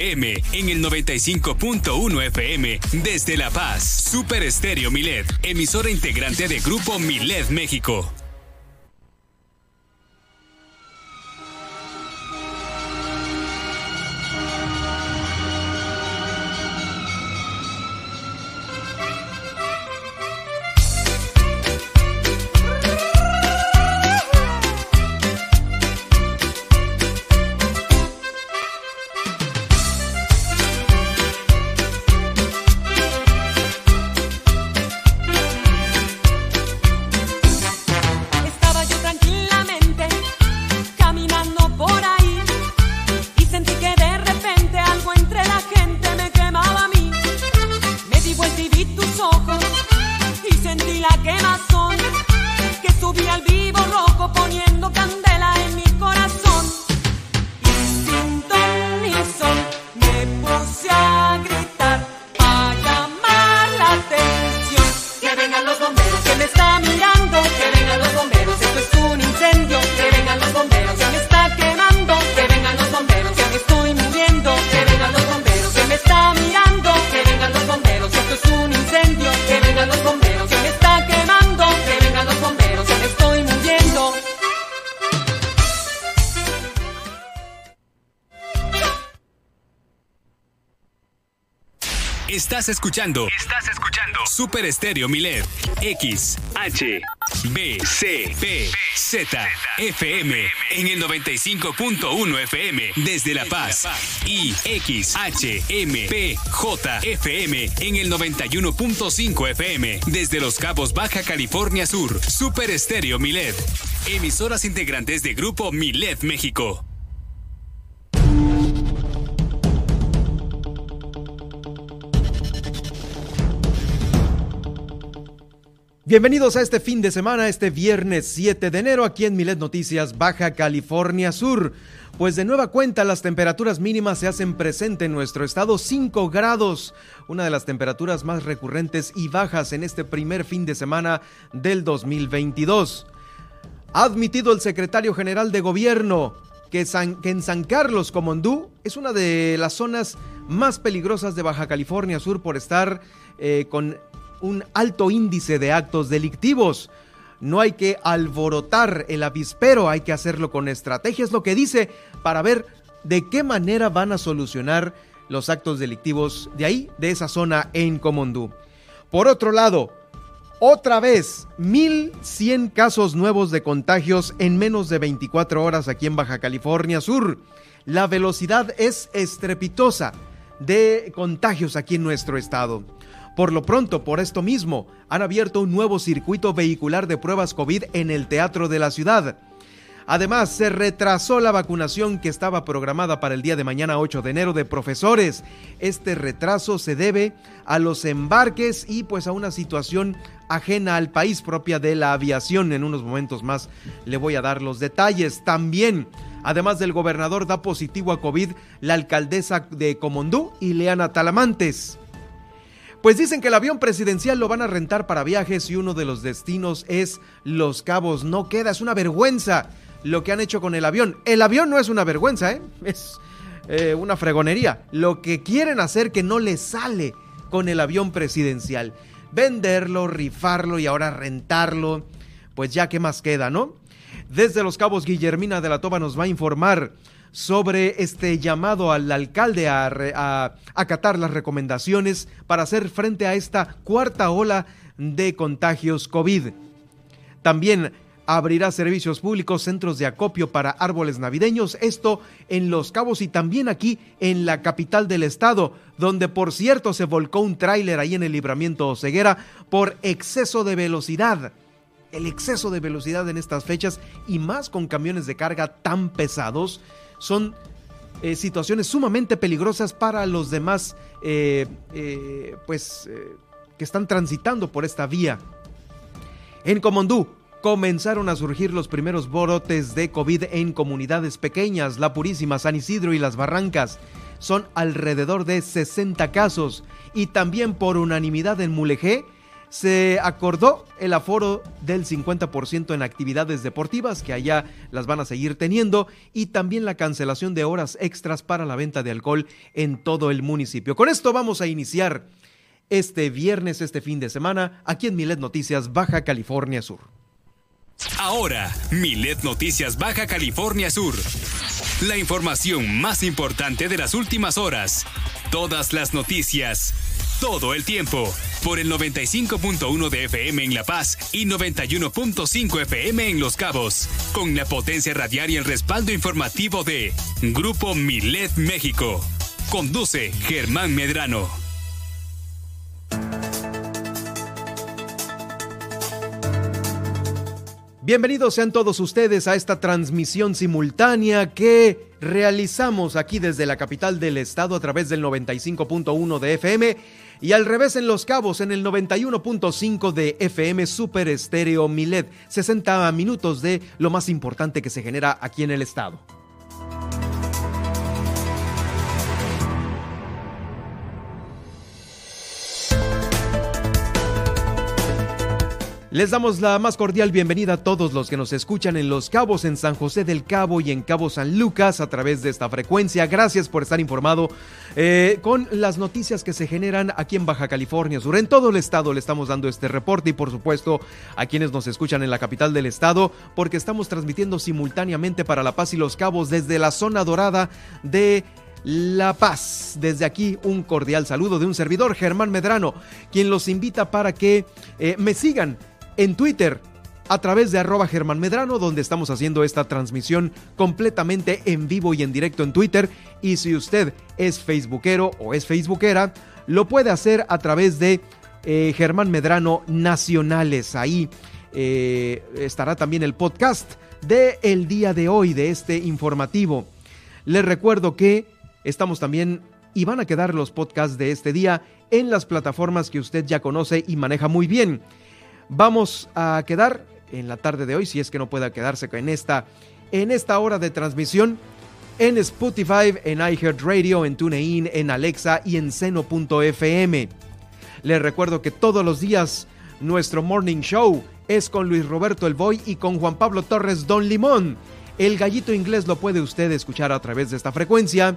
M en el 95.1 FM desde La Paz. Super Estéreo Milet, emisora integrante de Grupo Milet México. Escuchando. Estás escuchando. Super Estéreo Milet. X, H, B, C, P, Z, FM. En el 95.1 FM. Desde La Paz. Y X, H, M, P, J, FM. En el 91.5 FM. Desde Los Cabos, Baja California Sur. Super Estéreo Milet. Emisoras integrantes de Grupo Milet México. Bienvenidos a este fin de semana, este viernes 7 de enero, aquí en Milet Noticias, Baja California Sur. Pues de nueva cuenta las temperaturas mínimas se hacen presente en nuestro estado 5 grados, una de las temperaturas más recurrentes y bajas en este primer fin de semana del 2022. Ha admitido el secretario general de gobierno que, en San Carlos Comondú es una de las zonas más peligrosas de Baja California Sur por estar eh, con un alto índice de actos delictivos. No hay que alborotar el avispero, hay que hacerlo con estrategia, es lo que dice, para ver de qué manera van a solucionar los actos delictivos de ahí, de esa zona en Comondú. Por otro lado, otra vez, 1.100 casos nuevos de contagios en menos de 24 horas aquí en Baja California Sur. La velocidad es estrepitosa de contagios aquí en nuestro estado. Por lo pronto, por esto mismo, han abierto un nuevo circuito vehicular de pruebas COVID en el Teatro de la Ciudad. Además, se retrasó la vacunación que estaba programada para el día de mañana 8 de enero de profesores. Este retraso se debe a los embarques y pues a una situación ajena al país propia de la aviación. En unos momentos más le voy a dar los detalles. También, además del gobernador da positivo a COVID, la alcaldesa de Comondú, Ileana Talamantes. Pues dicen que el avión presidencial lo van a rentar para viajes y uno de los destinos es Los Cabos. No queda, es una vergüenza lo que han hecho con el avión. El avión no es una vergüenza, ¿eh? es eh, una fregonería. Lo que quieren hacer que no les sale con el avión presidencial. Venderlo, rifarlo y ahora rentarlo. Pues ya, ¿qué más queda, no? Desde Los Cabos, Guillermina de la Toba nos va a informar sobre este llamado al alcalde a, acatar las recomendaciones para hacer frente a esta cuarta ola de contagios COVID. También abrirá servicios públicos, centros de acopio para árboles navideños, esto en Los Cabos y también aquí en la capital del estado, donde por cierto se volcó un tráiler ahí en el libramiento Ceguera por exceso de velocidad. El exceso de velocidad en estas fechas y más con camiones de carga tan pesados son eh, situaciones sumamente peligrosas para los demás, eh, eh, pues, que están transitando por esta vía. En Comondú comenzaron a surgir los primeros brotes de COVID en comunidades pequeñas, La Purísima, San Isidro y Las Barrancas. Son alrededor de 60 casos y también por unanimidad en Mulegé se acordó el aforo del 50% en actividades deportivas, que allá las van a seguir teniendo, y también la cancelación de horas extras para la venta de alcohol en todo el municipio. Con esto vamos a iniciar este viernes, este fin de semana, aquí en Milet Noticias, Baja California Sur. Ahora, Milet Noticias, Baja California Sur. La información más importante de las últimas horas. Todas las noticias todo el tiempo por el 95.1 de FM en La Paz y 91.5 FM en Los Cabos, con la potencia radial y el respaldo informativo de Grupo Milet México. Conduce Germán Medrano. Bienvenidos sean todos ustedes a esta transmisión simultánea que realizamos aquí desde la capital del estado a través del 95.1 de FM y al revés en Los Cabos en el 91.5 de FM Super Estéreo Milet. 60 minutos de lo más importante que se genera aquí en el estado. Les damos la más cordial bienvenida a todos los que nos escuchan en Los Cabos, en San José del Cabo y en Cabo San Lucas a través de esta frecuencia. Gracias por estar informado eh, con las noticias que se generan aquí en Baja California Sur. En todo el estado le estamos dando este reporte y por supuesto a quienes nos escuchan en la capital del estado porque estamos transmitiendo simultáneamente para La Paz y Los Cabos desde la zona dorada de... La Paz. Desde aquí un cordial saludo de un servidor, Germán Medrano, quien los invita para que eh, me sigan en Twitter a través de arroba Germán Medrano, donde estamos haciendo esta transmisión completamente en vivo y en directo en Twitter. Y si usted es facebookero o es facebookera, lo puede hacer a través de eh, Germán Medrano Nacionales. Ahí eh, estará también el podcast de el día de hoy, de este informativo. Les recuerdo que estamos también y van a quedar los podcasts de este día en las plataformas que usted ya conoce y maneja muy bien. Vamos a quedar en la tarde de hoy, si es que no pueda quedarse en esta, en esta hora de transmisión, en Spotify, en iHeartRadio, en TuneIn, en Alexa y en Seno.fm. Les recuerdo que todos los días nuestro morning show es con Luis Roberto El Boy y con Juan Pablo Torres Don Limón. El gallito inglés lo puede usted escuchar a través de esta frecuencia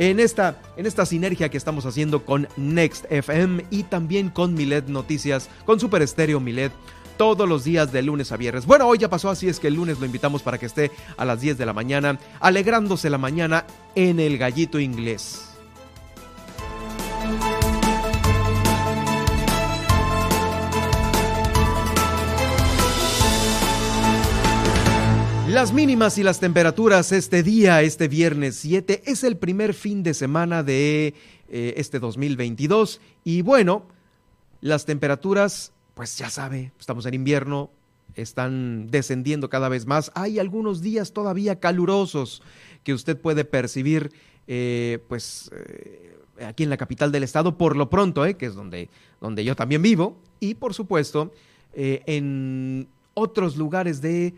en esta, en esta sinergia que estamos haciendo con Next FM y también con Milet Noticias, con Super Estéreo Milet todos los días de lunes a viernes. Bueno, hoy ya pasó así, es que el lunes lo invitamos para que esté a las 10 de la mañana, alegrándose la mañana en el gallito inglés. Las mínimas y las temperaturas este día, este viernes 7, es el primer fin de semana de eh, este 2022 y bueno, las temperaturas, pues ya sabe, estamos en invierno, están descendiendo cada vez más. Hay algunos días todavía calurosos que usted puede percibir, eh, pues eh, aquí en la capital del estado, por lo pronto, que es donde, donde yo también vivo, y por supuesto en otros lugares de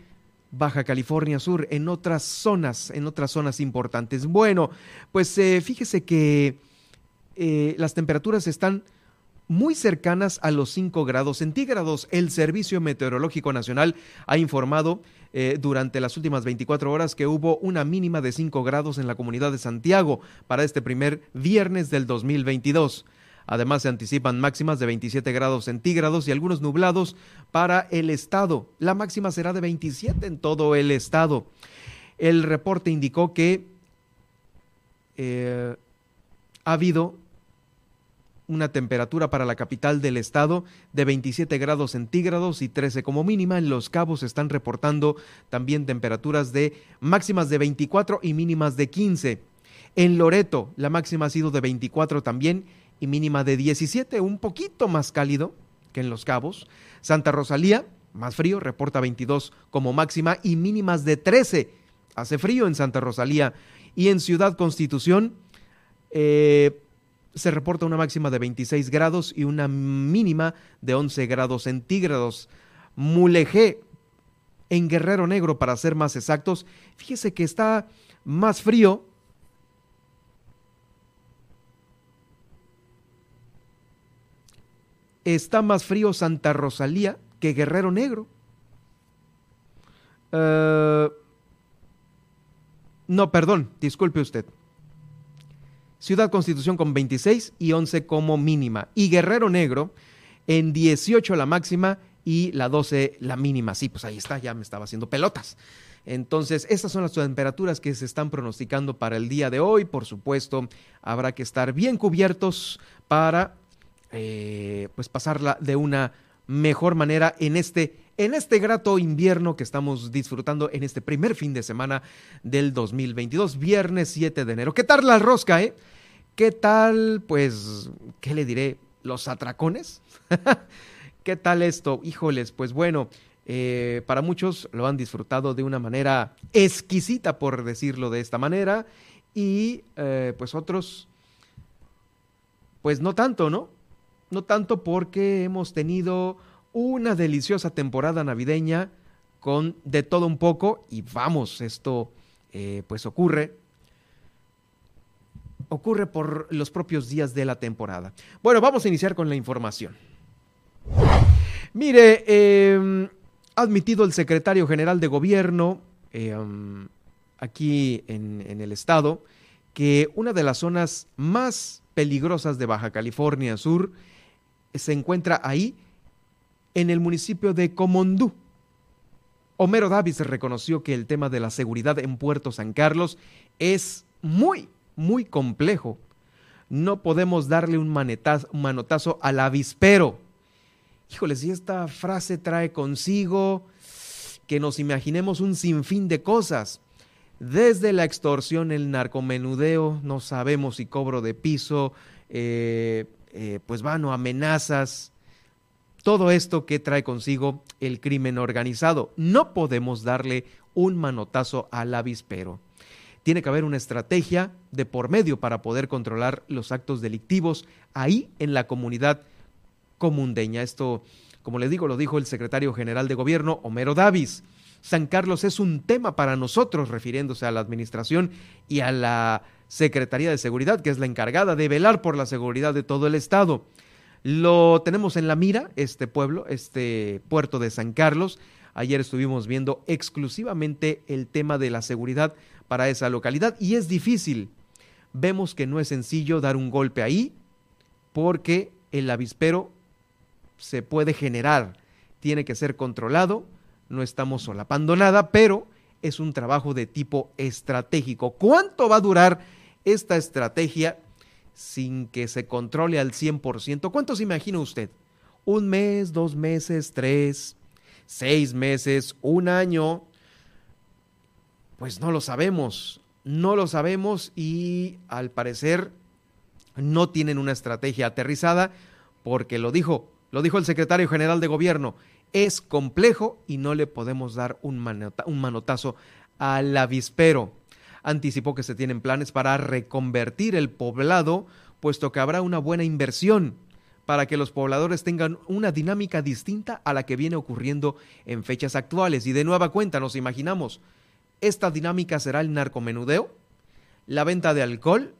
Baja California Sur, en otras zonas, en otras zonas importantes. Bueno, pues eh, fíjese que eh, las temperaturas están muy cercanas a los 5 grados centígrados. El Servicio Meteorológico Nacional ha informado eh, durante las últimas 24 horas que hubo una mínima de 5 grados en la comunidad de Santiago para este primer viernes del 2022. Además, se anticipan máximas de 27 grados centígrados y algunos nublados para el estado. La máxima será de 27 en todo el estado. El reporte indicó que eh, ha habido una temperatura para la capital del estado de 27 grados centígrados y 13 como mínima. En Los Cabos están reportando también temperaturas de máximas de 24 y mínimas de 15. En Loreto la máxima ha sido de 24 también y mínima de 17, un poquito más cálido que en Los Cabos. Santa Rosalía, más frío, reporta 22 como máxima y mínimas de 13. Hace frío en Santa Rosalía. Y en Ciudad Constitución eh, se reporta una máxima de 26 grados y una mínima de 11 grados centígrados. Mulegé, en Guerrero Negro, para ser más exactos, fíjese que está más frío está más frío Santa Rosalía que Guerrero Negro. Eh, no, perdón, disculpe usted. Ciudad Constitución con 26 y 11 como mínima. Y Guerrero Negro en 18 la máxima y la 12 la mínima. Sí, pues ahí está, ya me estaba haciendo pelotas. Entonces, estas son las temperaturas que se están pronosticando para el día de hoy. Por supuesto, habrá que estar bien cubiertos para eh, pues pasarla de una mejor manera en este, en este grato invierno que estamos disfrutando en este primer fin de semana del 2022, viernes 7 de enero. ¿Qué tal la rosca, eh? ¿Qué tal, pues, qué le diré? ¿Los atracones? ¿Qué tal esto? Híjoles, pues bueno, eh, para muchos lo han disfrutado de una manera exquisita, por decirlo de esta manera, y eh, pues otros, pues no tanto, ¿no? No tanto porque hemos tenido una deliciosa temporada navideña con de todo un poco, y vamos, esto eh, pues ocurre ocurre por los propios días de la temporada. Bueno, vamos a iniciar con la información. Mire, eh, admitido el secretario general de gobierno um, aquí en, en el estado que una de las zonas más peligrosas de Baja California Sur se encuentra ahí en el municipio de Comondú. Homero Davis reconoció que el tema de la seguridad en Puerto San Carlos es muy, muy complejo. No podemos darle un, un manotazo al avispero híjole, si esta frase trae consigo que nos imaginemos un sinfín de cosas, desde la extorsión, el narcomenudeo, no sabemos si cobro de piso, eh, eh, pues vano, amenazas, todo esto que trae consigo el crimen organizado. No podemos darle un manotazo al avispero. Tiene que haber una estrategia de por medio para poder controlar los actos delictivos ahí en la comunidad comundeña. Esto, como le digo, lo dijo el secretario general de gobierno, Homero Davis. San Carlos es un tema para nosotros, refiriéndose a la administración y a la Secretaría de Seguridad, que es la encargada de velar por la seguridad de todo el estado. Lo tenemos en la mira, este pueblo, este puerto de San Carlos. Ayer estuvimos viendo exclusivamente el tema de la seguridad para esa localidad y es difícil. Vemos que no es sencillo dar un golpe ahí porque el avispero se puede generar, tiene que ser controlado, no estamos solapando nada, pero es un trabajo de tipo estratégico. ¿Cuánto va a durar esta estrategia sin que se controle al 100%? ¿Cuánto se imagina usted? ¿Un mes, dos meses, tres, seis meses, un año? Pues no lo sabemos, no lo sabemos y al parecer no tienen una estrategia aterrizada porque lo dijo lo dijo el secretario general de gobierno, es complejo y no le podemos dar un, manotazo al avispero. Anticipó que se tienen planes para reconvertir el poblado, puesto que habrá una buena inversión para que los pobladores tengan una dinámica distinta a la que viene ocurriendo en fechas actuales. Y de nueva cuenta nos imaginamos, esta dinámica será el narcomenudeo, la venta de alcohol,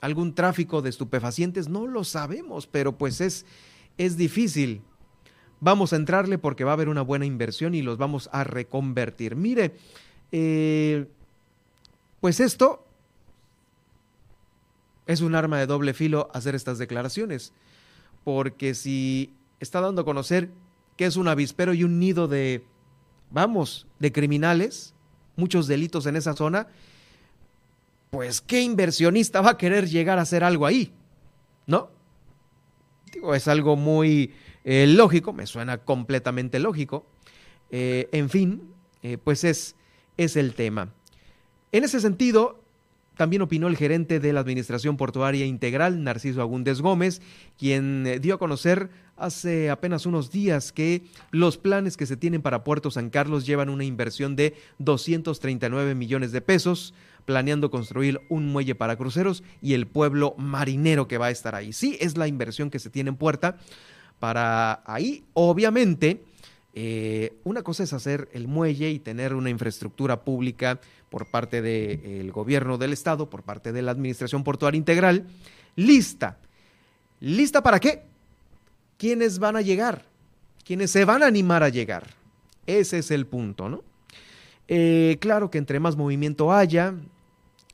algún tráfico de estupefacientes, no lo sabemos, pero pues es, es difícil. Vamos a entrarle porque va a haber una buena inversión y los vamos a reconvertir. Mire, eh, pues esto es un arma de doble filo hacer estas declaraciones, porque si está dando a conocer que es un avispero y un nido de, vamos, de criminales, muchos delitos en esa zona, pues ¿qué inversionista va a querer llegar a hacer algo ahí? ¿No? Digo, es algo muy eh, lógico, me suena completamente lógico. Eh, en fin, eh, pues es, es el tema. En ese sentido, también opinó el gerente de la Administración Portuaria Integral, Narciso Agúndez Gómez, quien dio a conocer hace apenas unos días que los planes que se tienen para Puerto San Carlos llevan una inversión de 239 millones de pesos, planeando construir un muelle para cruceros y el pueblo marinero que va a estar ahí. Sí, es la inversión que se tiene en puerta para ahí. Obviamente, eh, una cosa es hacer el muelle y tener una infraestructura pública por parte del gobierno del estado, por parte de la Administración Portuaria Integral, lista. ¿Lista para qué? ¿quiénes van a llegar? ¿Quiénes se van a animar a llegar? Ese es el punto, ¿no? Eh, claro que entre más movimiento haya,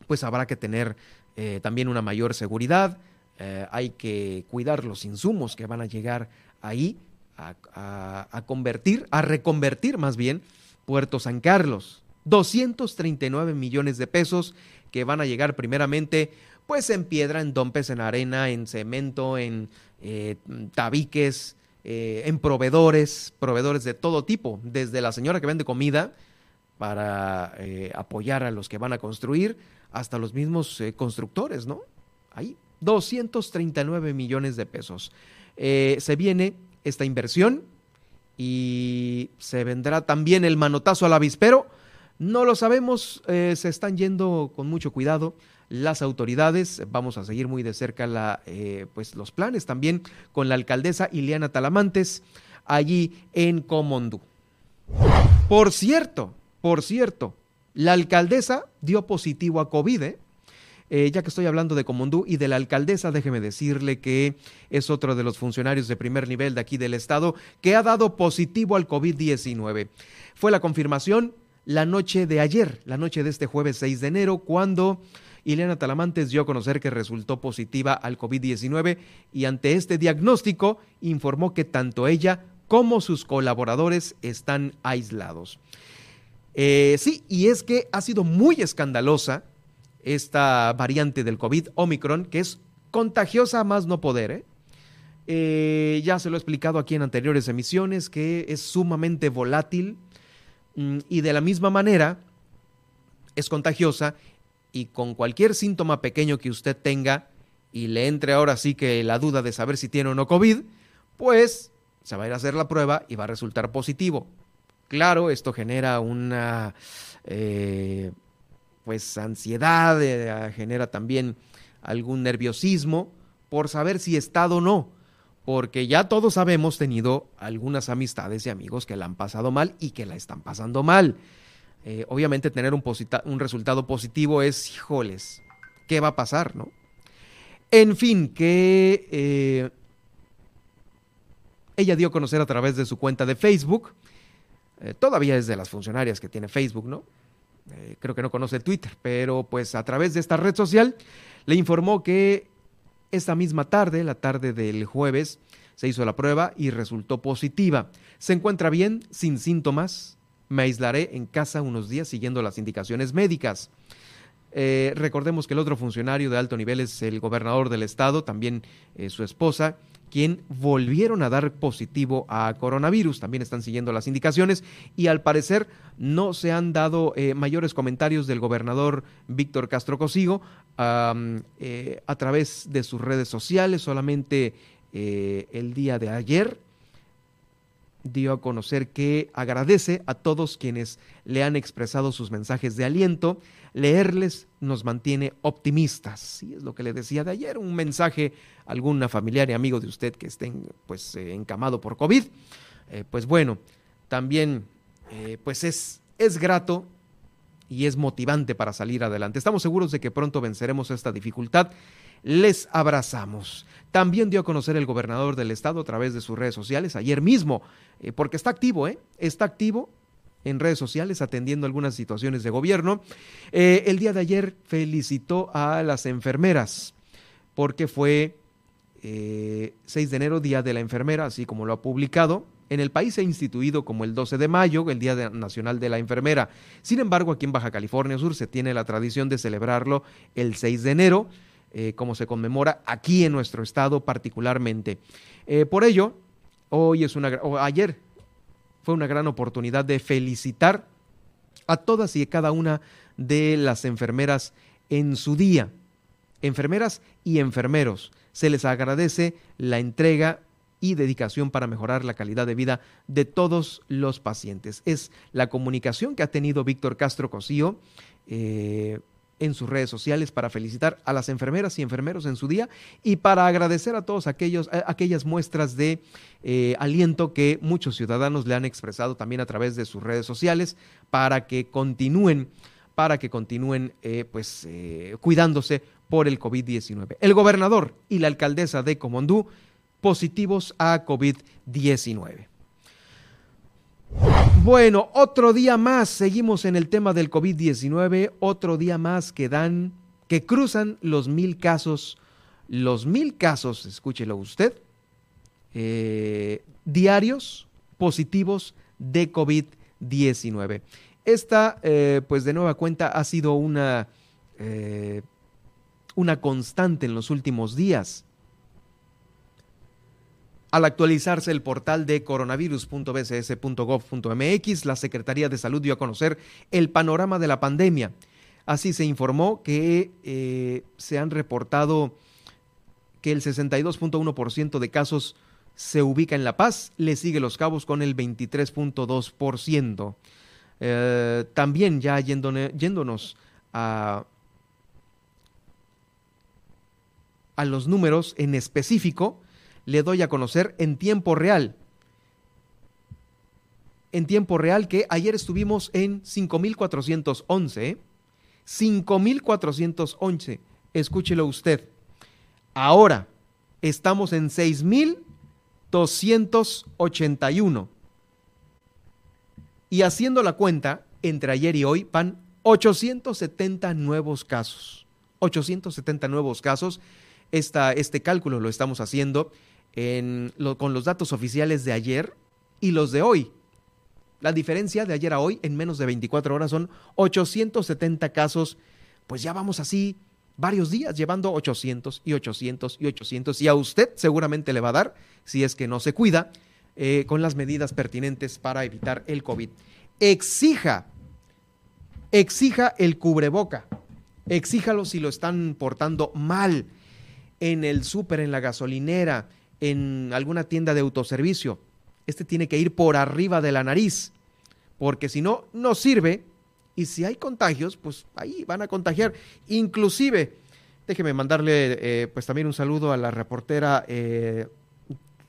pues habrá que tener eh, también una mayor seguridad, eh, hay que cuidar los insumos que van a llegar ahí a, convertir, a reconvertir más bien Puerto San Carlos. 239 millones de pesos que van a llegar primeramente pues en piedra, en dompes, en arena, en cemento, en tabiques, en proveedores, proveedores de todo tipo, desde la señora que vende comida para apoyar a los que van a construir, hasta los mismos eh, constructores, ¿no? Ahí, 239 millones de pesos. Eh, se viene esta inversión y se vendrá también el manotazo al avispero. No lo sabemos, eh, se están yendo con mucho cuidado las autoridades. Vamos a seguir muy de cerca la, pues los planes también con la alcaldesa Ileana Talamantes allí en Comondú. Por cierto, por cierto, la alcaldesa dio positivo a COVID, ¿eh? Eh, ya que estoy hablando de Comondú y de la alcaldesa, déjeme decirle que es otro de los funcionarios de primer nivel de aquí del estado que ha dado positivo al COVID-19. Fue la confirmación la noche de ayer, la noche de este jueves 6 de enero, cuando Ileana Talamantes dio a conocer que resultó positiva al COVID-19 y ante este diagnóstico informó que tanto ella como sus colaboradores están aislados. Eh, sí, y es que ha sido muy escandalosa esta variante del COVID, Omicron, que es contagiosa más no poder. ¿eh? Eh, ya se lo he explicado aquí en anteriores emisiones, que es sumamente volátil mm, y de la misma manera es contagiosa y con cualquier síntoma pequeño que usted tenga y le entre ahora sí que la duda de saber si tiene o no COVID, pues se va a ir a hacer la prueba y va a resultar positivo. Claro, esto genera una eh, pues ansiedad, eh, genera también algún nerviosismo por saber si está o no, porque ya todos habemos tenido algunas amistades y amigos que la han pasado mal y que la están pasando mal. Eh, obviamente tener un, un, resultado positivo es, híjoles, ¿qué va a pasar, no? En fin, que ella dio a conocer a través de su cuenta de Facebook eh, todavía es de las funcionarias que tiene Facebook, ¿no? Eh, creo que no conoce Twitter, pero pues a través de esta red social le informó que esta misma tarde, la tarde del jueves, se hizo la prueba y resultó positiva. Se encuentra bien, sin síntomas. Me aislaré en casa unos días siguiendo las indicaciones médicas. Eh, recordemos que el otro funcionario de alto nivel es el gobernador del estado, también su esposa, quien volvieron a dar positivo a coronavirus. También están siguiendo las indicaciones y al parecer no se han dado eh, mayores comentarios del gobernador Víctor Castro Cosigo eh, a través de sus redes sociales. Solamente eh, el día de ayer dio a conocer que agradece a todos quienes le han expresado sus mensajes de aliento leerles nos mantiene optimistas. Y es lo que le decía de ayer, un mensaje a alguna familiar y amigo de usted que estén pues eh, encamado por COVID. Eh, pues bueno, también eh, pues es, es grato y es motivante para salir adelante. Estamos seguros de que pronto venceremos esta dificultad. Les abrazamos. También dio a conocer el gobernador del estado a través de sus redes sociales ayer mismo, porque está activo, ¿eh? Está activo en redes sociales atendiendo algunas situaciones de gobierno. Eh, el día de ayer felicitó a las enfermeras porque fue 6 eh, de enero, Día de la Enfermera, así como lo ha publicado. En el país se ha instituido como el 12 de mayo, el Día Nacional de la Enfermera. Sin embargo, aquí en Baja California Sur se tiene la tradición de celebrarlo el 6 de enero, eh, como se conmemora aquí en nuestro estado particularmente. por ello, hoy es una, o ayer fue una gran oportunidad de felicitar a todas y cada una de las enfermeras en su día. Enfermeras y enfermeros, se les agradece la entrega y dedicación para mejorar la calidad de vida de todos los pacientes. Es la comunicación que ha tenido Víctor Castro Cosío eh, en sus redes sociales para felicitar a las enfermeras y enfermeros en su día y para agradecer a todos aquellos, aquellas muestras de eh, aliento que muchos ciudadanos le han expresado también a través de sus redes sociales para que continúen para que continúen eh, pues eh, cuidándose por el COVID-19. El gobernador y la alcaldesa de Comondú positivos a COVID-19. Bueno, otro día más, seguimos en el tema del COVID-19, otro día más que dan, que cruzan los mil casos, los mil casos, escúchelo usted, eh, diarios positivos de COVID-19. Esta, eh, pues de nueva cuenta, ha sido una, eh, una constante en los últimos días. Al actualizarse el portal de coronavirus.bcs.gov.mx, la Secretaría de Salud dio a conocer el panorama de la pandemia. Así se informó que eh, se han reportado que el 62.1% de casos se ubica en La Paz, le sigue Los Cabos con el 23.2%. Eh, también ya yéndonos a, a los números en específico, le doy a conocer en tiempo real. En tiempo real que ayer estuvimos en 5.411. 5.411. ¿eh? Escúchelo usted. Ahora estamos en 6.281. Y haciendo la cuenta, entre ayer y hoy van 870 nuevos casos. 870 nuevos casos. Esta, este cálculo lo estamos haciendo con los datos oficiales de ayer y los de hoy. La diferencia de ayer a hoy en menos de 24 horas son 870 casos. Pues ya vamos así varios días llevando 800 y 800 y 800 y a usted seguramente le va a dar, si es que no se cuida, eh, con las medidas pertinentes para evitar el COVID. Exija, exija el cubreboca, exíjalo si lo están portando mal en el súper, en la gasolinera, en alguna tienda de autoservicio. Este tiene que ir por arriba de la nariz, porque si no, no sirve. Y si hay contagios, pues ahí van a contagiar. Inclusive, déjeme mandarle eh, pues también un saludo a la reportera eh,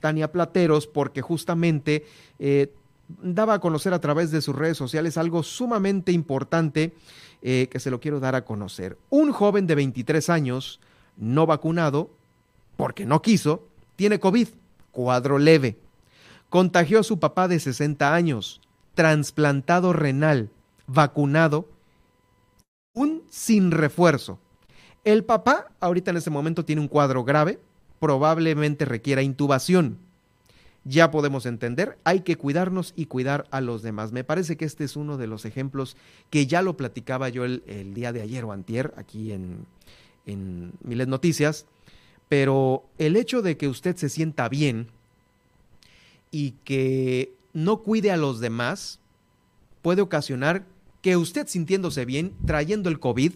Tania Plateros, porque justamente eh, daba a conocer a través de sus redes sociales algo sumamente importante que se lo quiero dar a conocer. Un joven de 23 años, no vacunado, porque no quiso, tiene COVID, cuadro leve. Contagió a su papá de 60 años, trasplantado renal, vacunado, un sin refuerzo. El papá ahorita en este momento tiene un cuadro grave, probablemente requiera intubación. Ya podemos entender, hay que cuidarnos y cuidar a los demás. Me parece que este es uno de los ejemplos que ya lo platicaba yo el, día de ayer o antier aquí en, en Miles Noticias, pero el hecho de que usted se sienta bien y que no cuide a los demás puede ocasionar que usted sintiéndose bien, trayendo el COVID,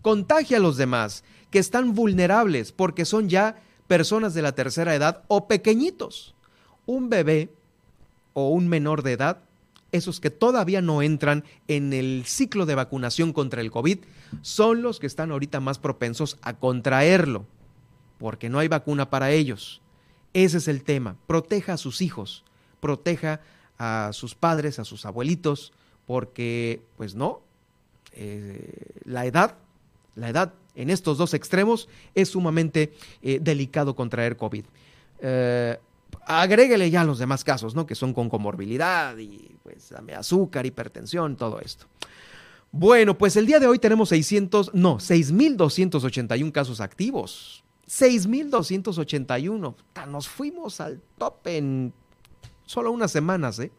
contagie a los demás, que están vulnerables porque son ya personas de la tercera edad o pequeñitos. Un bebé o un menor de edad, esos que todavía no entran en el ciclo de vacunación contra el COVID, son los que están ahorita más propensos a contraerlo porque no hay vacuna para ellos. Ese es el tema. Proteja a sus hijos, proteja a sus padres, a sus abuelitos, porque, pues no, eh, la edad, la edad en estos dos extremos es sumamente eh, delicado contraer COVID. Eh, agréguele ya los demás casos, ¿no? Que son con comorbilidad y pues azúcar, hipertensión, todo esto. Bueno, pues el día de hoy tenemos 600, no, 6.281 casos activos. 6.281. Nos fuimos al top en solo unas semanas. ¿eh?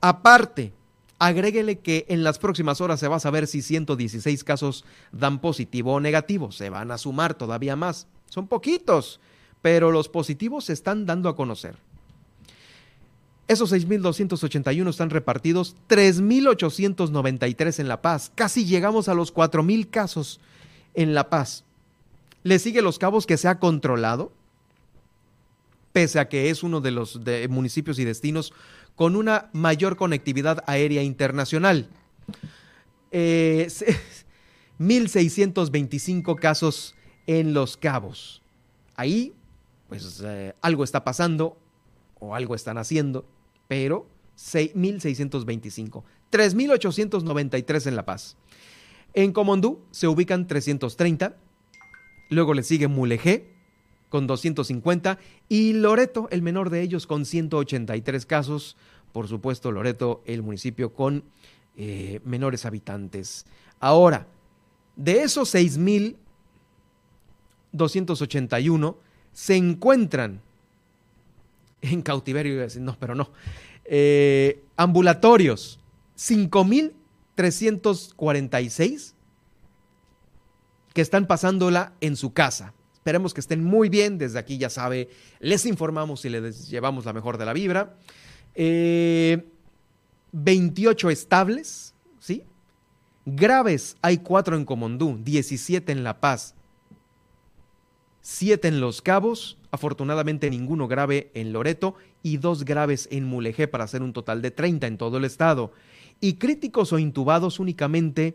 Aparte, agréguele que en las próximas horas se va a saber si 116 casos dan positivo o negativo. Se van a sumar todavía más. Son poquitos, pero los positivos se están dando a conocer. Esos 6.281 están repartidos, 3.893 en La Paz. Casi llegamos a los 4.000 casos en La Paz. Le sigue Los Cabos que se ha controlado, pese a que es uno de los municipios y destinos con una mayor conectividad aérea internacional. 1.625 eh, casos en Los Cabos. Ahí, pues eh, algo está pasando o algo están haciendo, pero 1.625. 3.893 en La Paz. En Comondú se ubican 330, Luego le sigue Mulegé, con 250 y Loreto, el menor de ellos, con 183 casos. Por supuesto, Loreto, el municipio con eh, menores habitantes. Ahora, de esos 6.281 se encuentran en cautiverio, no, pero no, eh, ambulatorios, 5.346 que están pasándola en su casa. Esperemos que estén muy bien. Desde aquí ya sabe, les informamos y les llevamos la mejor de la vibra. 28 eh, estables, ¿sí? Graves hay 4 en Comondú, 17 en La Paz, 7 en Los Cabos, afortunadamente ninguno grave en Loreto y 2 graves en Mulegé para hacer un total de 30 en todo el estado. Y críticos o intubados únicamente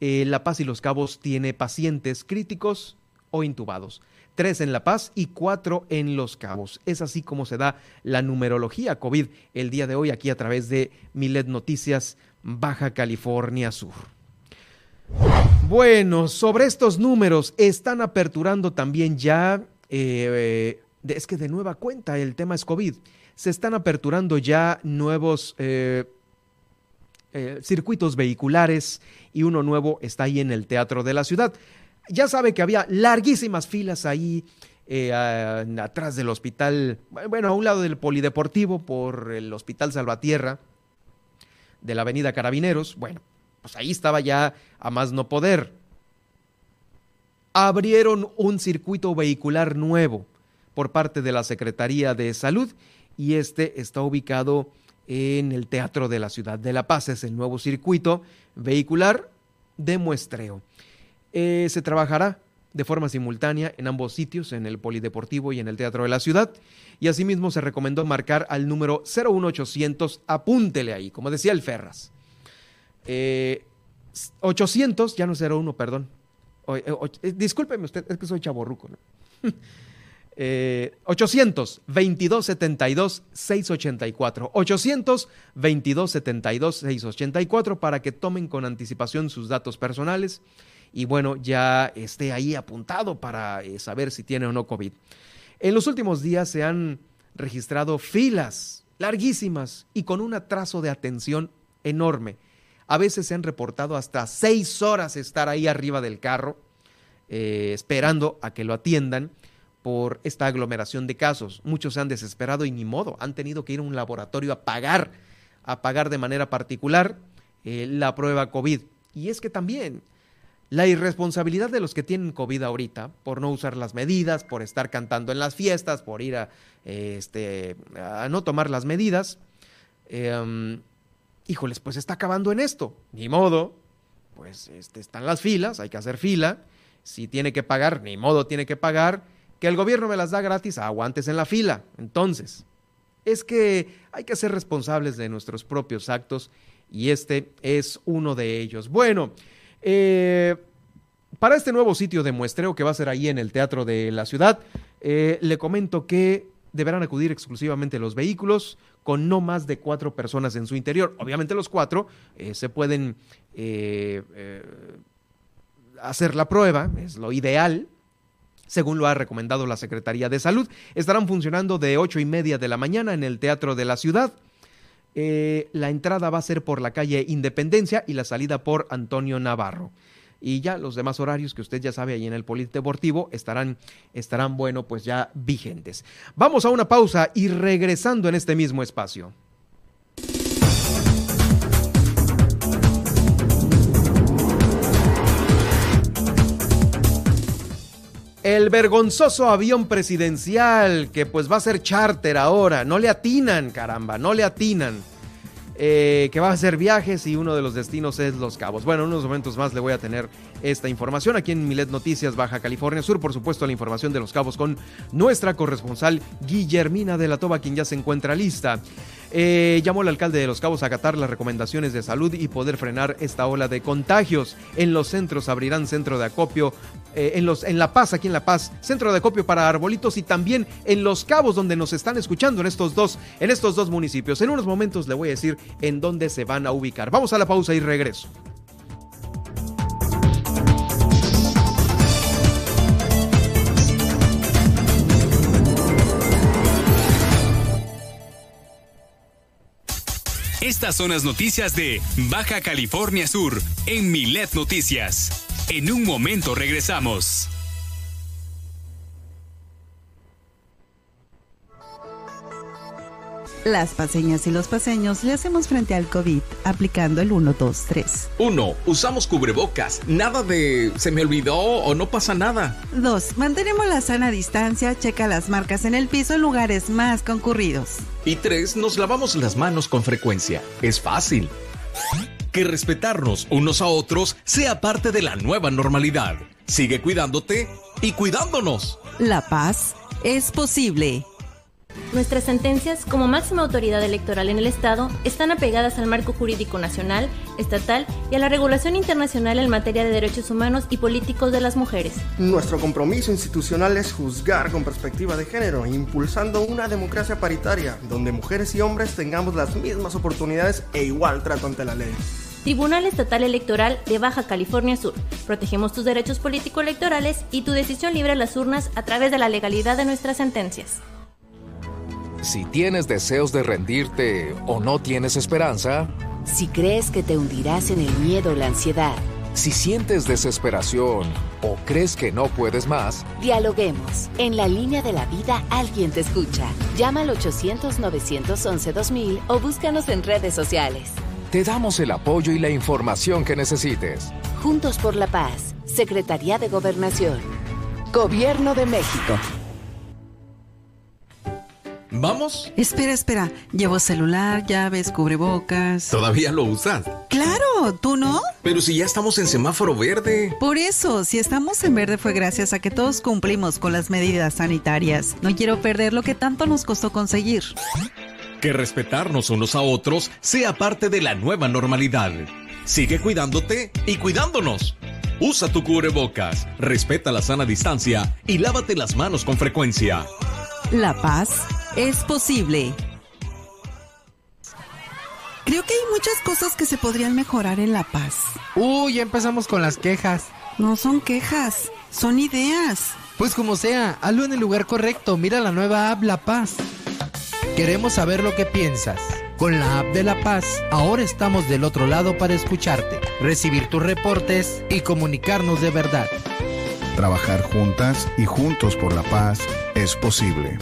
eh, La Paz y Los Cabos tiene pacientes críticos o intubados tres en La Paz y cuatro en Los Cabos. Es así como se da la numerología COVID el día de hoy aquí a través de Milet Noticias Baja California Sur. Bueno, sobre estos números están aperturando también ya, eh, es que de nueva cuenta el tema es COVID, se están aperturando ya nuevos eh, eh, circuitos vehiculares y uno nuevo está ahí en el Teatro de la Ciudad. Ya sabe que había larguísimas filas ahí eh, atrás del hospital, bueno, a un lado del polideportivo por el Hospital Salvatierra de la Avenida Carabineros. Bueno, pues ahí estaba ya a más no poder. Abrieron un circuito vehicular nuevo por parte de la Secretaría de Salud y este está ubicado en el Teatro de la Ciudad de La Paz. Es el nuevo circuito vehicular de muestreo. Eh, se trabajará de forma simultánea en ambos sitios, en el Polideportivo y en el Teatro de la Ciudad. Y asimismo se recomendó marcar al número 01800, apúntele ahí, como decía el Ferras. 800, eh, ya no 01, perdón. Eh, discúlpeme usted, es que soy chaborruco. ¿no? 800 22 72 684 800 22 72 684 para que tomen con anticipación sus datos personales y bueno, ya esté ahí apuntado para eh, saber si tiene o no COVID. En los últimos días se han registrado filas larguísimas y con un atraso de atención enorme. A veces se han reportado hasta seis horas estar ahí arriba del carro eh, esperando a que lo atiendan por esta aglomeración de casos. Muchos se han desesperado y ni modo, han tenido que ir a un laboratorio a pagar, a pagar de manera particular eh, la prueba COVID. Y es que también la irresponsabilidad de los que tienen COVID ahorita por no usar las medidas, por estar cantando en las fiestas, por ir a, este, a no tomar las medidas, em, híjoles, pues está acabando en esto. Ni modo, pues este, están las filas, hay que hacer fila. Si tiene que pagar, ni modo tiene que pagar. Que el gobierno me las da gratis, aguantes en la fila. Entonces, es que hay que ser responsables de nuestros propios actos y este es uno de ellos. Bueno, eh, para este nuevo sitio de muestreo que va a ser ahí en el Teatro de la Ciudad, eh, le comento que deberán acudir exclusivamente los vehículos con no más de cuatro personas en su interior. Obviamente los cuatro eh, se pueden hacer la prueba, es lo ideal, según lo ha recomendado la Secretaría de Salud. Estarán funcionando de ocho y media de la mañana en el Teatro de la Ciudad eh, la entrada va a ser por la calle Independencia y la salida por Antonio Navarro. Y ya los demás horarios que usted ya sabe ahí en el Polideportivo estarán, estarán, bueno, pues ya vigentes. Vamos a una pausa y regresando en este mismo espacio. El vergonzoso avión presidencial, que pues va a ser charter ahora, no le atinan, caramba, no le atinan. Eh, que va a hacer viajes y uno de los destinos es Los Cabos. Bueno, en unos momentos más le voy a tener esta información aquí en Milet Noticias Baja California Sur. Por supuesto, la información de Los Cabos con nuestra corresponsal Guillermina de la Toba, quien ya se encuentra lista. Eh, llamó el alcalde de Los Cabos a acatar las recomendaciones de salud y poder frenar esta ola de contagios. En los centros abrirán centro de acopio, eh, en, los, en La Paz, aquí en La Paz, centro de acopio para arbolitos y también en Los Cabos, donde nos están escuchando en estos dos, en estos dos municipios. En unos momentos le voy a decir en dónde se van a ubicar. Vamos a la pausa y regreso. Estas son las noticias de Baja California Sur en Milet Noticias. En un momento regresamos. Las paseñas y los paseños le hacemos frente al COVID aplicando el 1, 2, 3. 1. Usamos cubrebocas. Nada de se me olvidó o no pasa nada. 2. Mantenemos la sana distancia, checa las marcas en el piso en lugares más concurridos. Y 3. Nos lavamos las manos con frecuencia. Es fácil. Que respetarnos unos a otros sea parte de la nueva normalidad. Sigue cuidándote y cuidándonos. La paz es posible. Nuestras sentencias, como máxima autoridad electoral en el Estado, están apegadas al marco jurídico nacional, estatal y a la regulación internacional en materia de derechos humanos y políticos de las mujeres. Nuestro compromiso institucional es juzgar con perspectiva de género, impulsando una democracia paritaria, donde mujeres y hombres tengamos las mismas oportunidades e igual trato ante la ley. Tribunal Estatal Electoral de Baja California Sur. Protegemos tus derechos político-electorales y tu decisión libre a las urnas a través de la legalidad de nuestras sentencias. Si tienes deseos de rendirte o no tienes esperanza. Si crees que te hundirás en el miedo o la ansiedad. Si sientes desesperación o crees que no puedes más. Dialoguemos. En la línea de la vida alguien te escucha. Llama al 800-911-2000 o búscanos en redes sociales. Te damos el apoyo y la información que necesites. Juntos por la Paz. Secretaría de Gobernación. Gobierno de México. ¿Vamos? Espera, espera. Llevo celular, llaves, cubrebocas. ¿Todavía lo usas? Claro, ¿tú no? Pero si ya estamos en semáforo verde. Por eso, si estamos en verde fue gracias a que todos cumplimos con las medidas sanitarias. No quiero perder lo que tanto nos costó conseguir. Que respetarnos unos a otros sea parte de la nueva normalidad. Sigue cuidándote y cuidándonos. Usa tu cubrebocas, respeta la sana distancia y lávate las manos con frecuencia. La paz es posible. Creo que hay muchas cosas que se podrían mejorar en La Paz. Uy, ya empezamos con las quejas. No son quejas, son ideas. Pues como sea, hazlo en el lugar correcto. Mira la nueva app La Paz. Queremos saber lo que piensas. Con la app de La Paz, ahora estamos del otro lado para escucharte, recibir tus reportes y comunicarnos de verdad. Trabajar juntas y juntos por la paz es posible.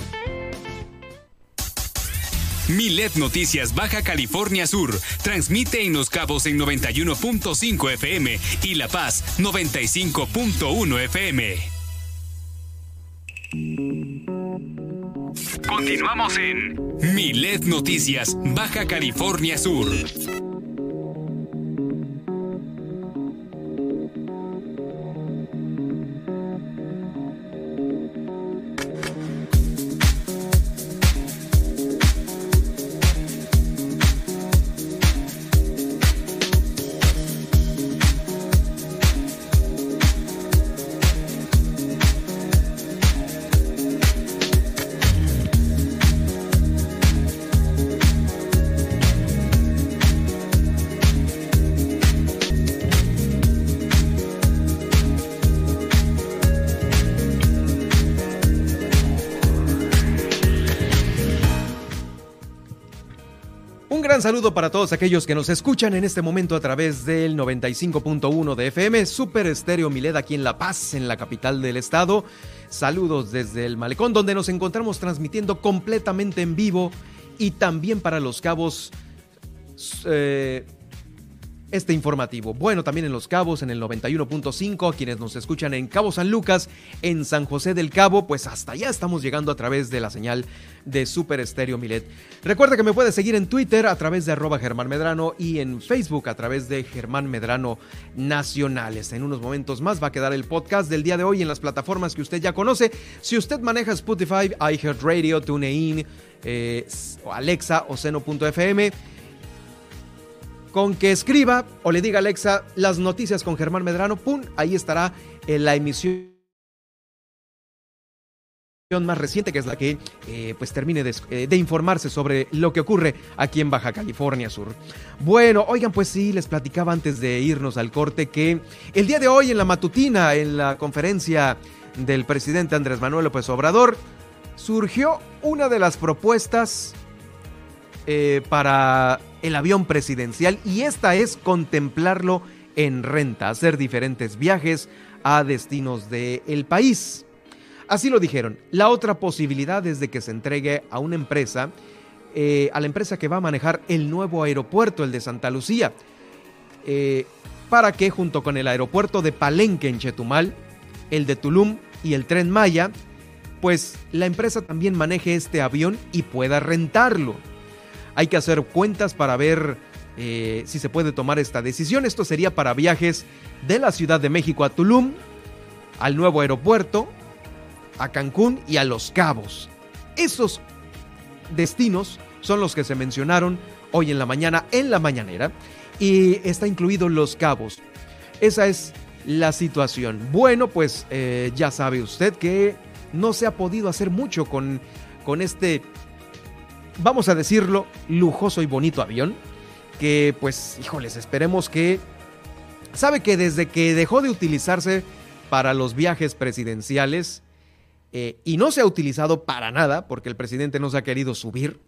Milet Noticias Baja California Sur transmite en Los Cabos en 91.5 FM y La Paz 95.1 FM. Continuamos en Milet Noticias Baja California Sur. Saludo para todos aquellos que nos escuchan en este momento a través del 95.1 de FM, Super Estéreo Mileda aquí en La Paz, en la capital del estado. Saludos desde el Malecón, donde nos encontramos transmitiendo completamente en vivo y también para los cabos eh, este informativo. Bueno, también en Los Cabos, en el 91.5, a quienes nos escuchan en Cabo San Lucas, en San José del Cabo, pues hasta allá estamos llegando a través de la señal de Super Estéreo Milet. Recuerda que me puedes seguir en Twitter a través de arroba Germán Medrano y en Facebook a través de Germán Medrano Nacionales. En unos momentos más va a quedar el podcast del día de hoy en las plataformas que usted ya conoce. Si usted maneja Spotify, iHeartRadio, TuneIn, eh, Alexa o Seno.fm, con que escriba o le diga a Alexa las noticias con Germán Medrano, ¡pum! Ahí estará en la emisión más reciente, que es la que eh, pues termine de, eh, de, informarse sobre lo que ocurre aquí en Baja California Sur. Bueno, oigan, pues sí, les platicaba antes de irnos al corte que el día de hoy en la matutina, en la conferencia del presidente Andrés Manuel López Obrador, surgió una de las propuestas eh, para el avión presidencial y esta es contemplarlo en renta, hacer diferentes viajes a destinos del país. Así lo dijeron. La otra posibilidad es de que se entregue a una empresa, eh, a la empresa que va a manejar el nuevo aeropuerto, el de Santa Lucía, eh, para que junto con el aeropuerto de Palenque en Chetumal, el de Tulum y el tren Maya, pues la empresa también maneje este avión y pueda rentarlo. Hay que hacer cuentas para ver eh, si se puede tomar esta decisión. Esto sería para viajes de la Ciudad de México a Tulum, al nuevo aeropuerto, a Cancún y a Los Cabos. Esos destinos son los que se mencionaron hoy en la mañana en la mañanera y está incluido Los Cabos. Esa es la situación. Bueno, pues eh, ya sabe usted que no se ha podido hacer mucho con, con este, vamos a decirlo, lujoso y bonito avión. Que pues, híjoles, esperemos que... Sabe que desde que dejó de utilizarse para los viajes presidenciales, eh, y no se ha utilizado para nada, porque el presidente no se ha querido subir,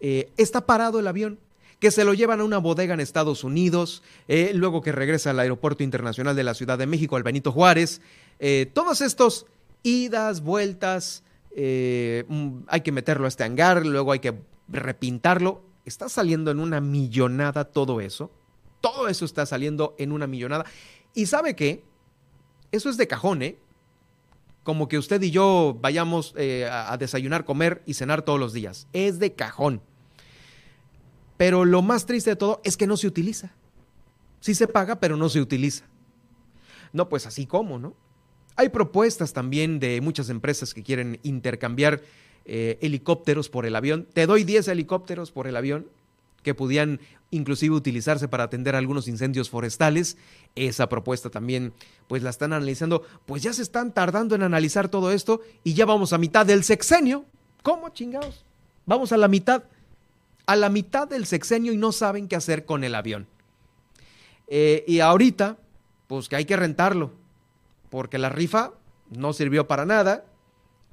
eh, está parado el avión, que se lo llevan a una bodega en Estados Unidos, eh, luego que regresa al Aeropuerto Internacional de la Ciudad de México, al Benito Juárez. todos estos idas, vueltas, mm, hay que meterlo a este hangar, luego hay que repintarlo. Está saliendo en una millonada todo eso. Todo eso está saliendo en una millonada. ¿Y sabe qué? Eso es de cajón, ¿eh? como que usted y yo vayamos eh, a desayunar, comer y cenar todos los días. Es de cajón. Pero lo más triste de todo es que no se utiliza. Sí se paga, pero no se utiliza. No, pues así como, ¿no? Hay propuestas también de muchas empresas que quieren intercambiar eh, helicópteros por el avión. Te doy 10 helicópteros por el avión que podían inclusive utilizarse para atender algunos incendios forestales. Esa propuesta también pues la están analizando. Pues ya se están tardando en analizar todo esto y ya vamos a mitad del sexenio. ¿Cómo chingados? Vamos a la mitad. A la mitad del sexenio y no saben qué hacer con el avión. Eh, y ahorita, pues que hay que rentarlo, porque la rifa no sirvió para nada.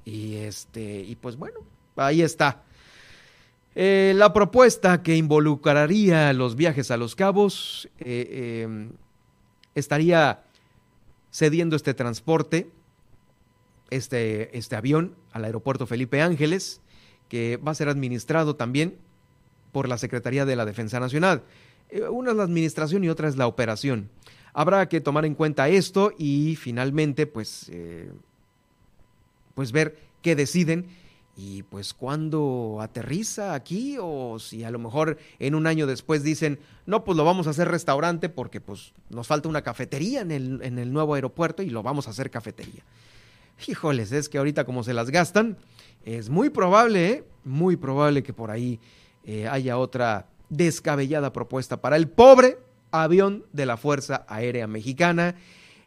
Y este, y pues bueno, ahí está. Eh, la propuesta que involucraría los viajes a los cabos eh, em, estaría cediendo este transporte, este, este avión, al aeropuerto Felipe Ángeles, que va a ser administrado también por la Secretaría de la Defensa Nacional. Eh, una es la administración y otra es la operación. Habrá que tomar en cuenta esto y finalmente, pues, pues ver qué deciden y pues cuando aterriza aquí o si a lo mejor en un año después dicen, no, pues lo vamos a hacer restaurante porque pues nos falta una cafetería en el, en el nuevo aeropuerto y lo vamos a hacer cafetería. Híjoles, es que ahorita como se las gastan, es muy probable, ¿eh? muy probable que por ahí eh, haya otra descabellada propuesta para el pobre avión de la Fuerza Aérea Mexicana,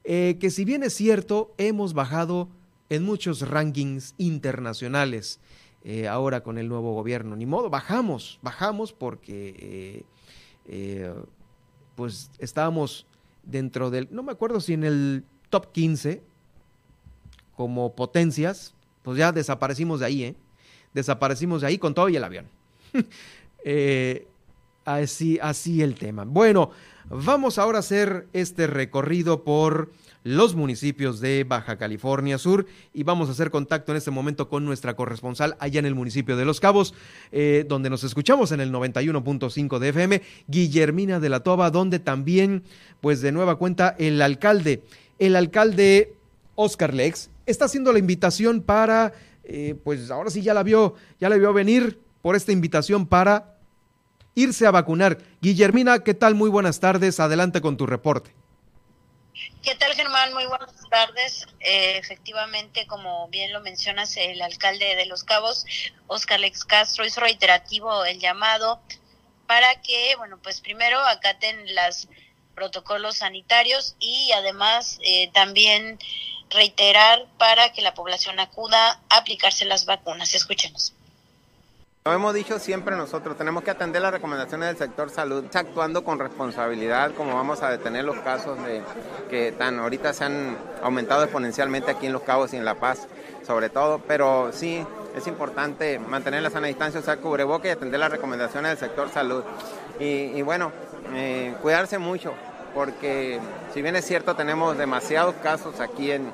eh, que si bien es cierto, hemos bajado en muchos rankings internacionales eh, ahora con el nuevo gobierno. Ni modo, bajamos, bajamos porque eh, pues estábamos dentro del, no me acuerdo si en el top 15 como potencias, pues ya desaparecimos de ahí. Desaparecimos de ahí con todo y el avión. así, así el tema. Bueno, vamos ahora a hacer este recorrido por los municipios de Baja California Sur y vamos a hacer contacto en este momento con nuestra corresponsal allá en el municipio de Los Cabos, eh, donde nos escuchamos en el 91.5 de FM, Guillermina de la Toba, donde también, pues de nueva cuenta, el alcalde, el alcalde Oscar Lex, está haciendo la invitación para, eh, pues ahora sí ya la vio, ya la vio venir por esta invitación para irse a vacunar. Guillermina, ¿qué tal? Muy buenas tardes, adelante con tu reporte. ¿Qué tal, Germán? Muy buenas tardes. Eh, efectivamente, como bien lo mencionas, el alcalde de Los Cabos, Oscar Lex Castro, hizo reiterativo el llamado para que, bueno, pues primero acaten los protocolos sanitarios y además eh, también reiterar para que la población acuda a aplicarse las vacunas. Escuchemos. Lo hemos dicho siempre nosotros, tenemos que atender las recomendaciones del sector salud, actuando con responsabilidad, como vamos a detener los casos de que tan ahorita se han aumentado exponencialmente aquí en Los Cabos y en La Paz, sobre todo, pero sí es importante mantener la sana distancia, usar cubreboca y atender las recomendaciones del sector salud. Y, bueno, eh, cuidarse mucho, porque si bien es cierto tenemos demasiados casos aquí en,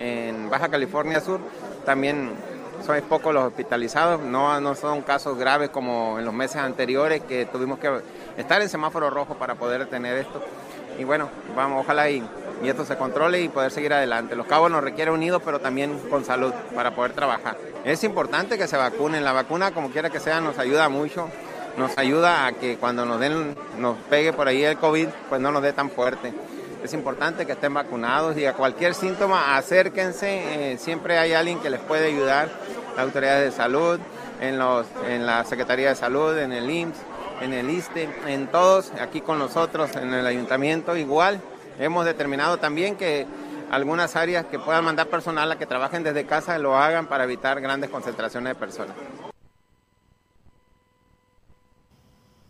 en Baja California Sur, también son pocos los hospitalizados, no, son casos graves como en los meses anteriores que tuvimos que estar en semáforo rojo para poder tener esto. Y bueno, vamos, ojalá y, y esto se controle y poder seguir adelante. Los cabos nos requieren unidos, pero también con salud para poder trabajar. Es importante que se vacunen. La vacuna, como quiera que sea, nos ayuda mucho. Nos ayuda a que cuando nos den, nos pegue por ahí el COVID, pues no nos dé tan fuerte es importante que estén vacunados y a cualquier síntoma acérquense, eh, siempre hay alguien que les puede ayudar, las autoridades de salud, en, los, en la Secretaría de Salud, en el IMSS, en el ISTE, en todos, aquí con nosotros, en el ayuntamiento igual. Hemos determinado también que algunas áreas que puedan mandar personal a que trabajen desde casa lo hagan para evitar grandes concentraciones de personas.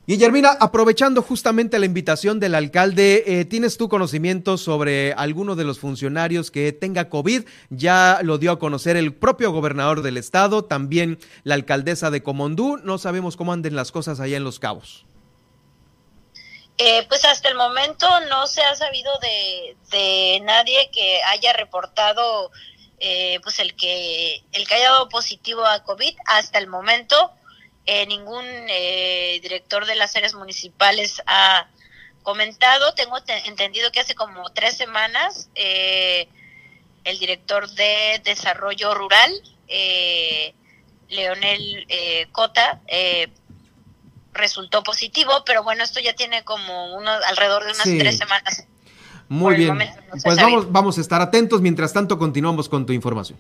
Guillermina, aprovechando justamente la invitación del alcalde, eh, ¿tienes tú conocimiento sobre alguno de los funcionarios que tenga COVID? Ya lo dio a conocer el propio gobernador del estado, también la alcaldesa de Comondú. No sabemos cómo anden las cosas allá en Los Cabos. Eh, pues hasta el momento no se ha sabido de, nadie que haya reportado eh, pues el que el que haya dado positivo a COVID hasta el momento eh, ningún eh, director de las áreas municipales ha comentado. Tengo entendido que hace como tres semanas eh, el director de Desarrollo Rural, Leonel Cota, resultó positivo, pero bueno, esto ya tiene como uno, alrededor de unas tres semanas. Muy bien. pues vamos, vamos a estar atentos. Mientras tanto, continuamos con tu información.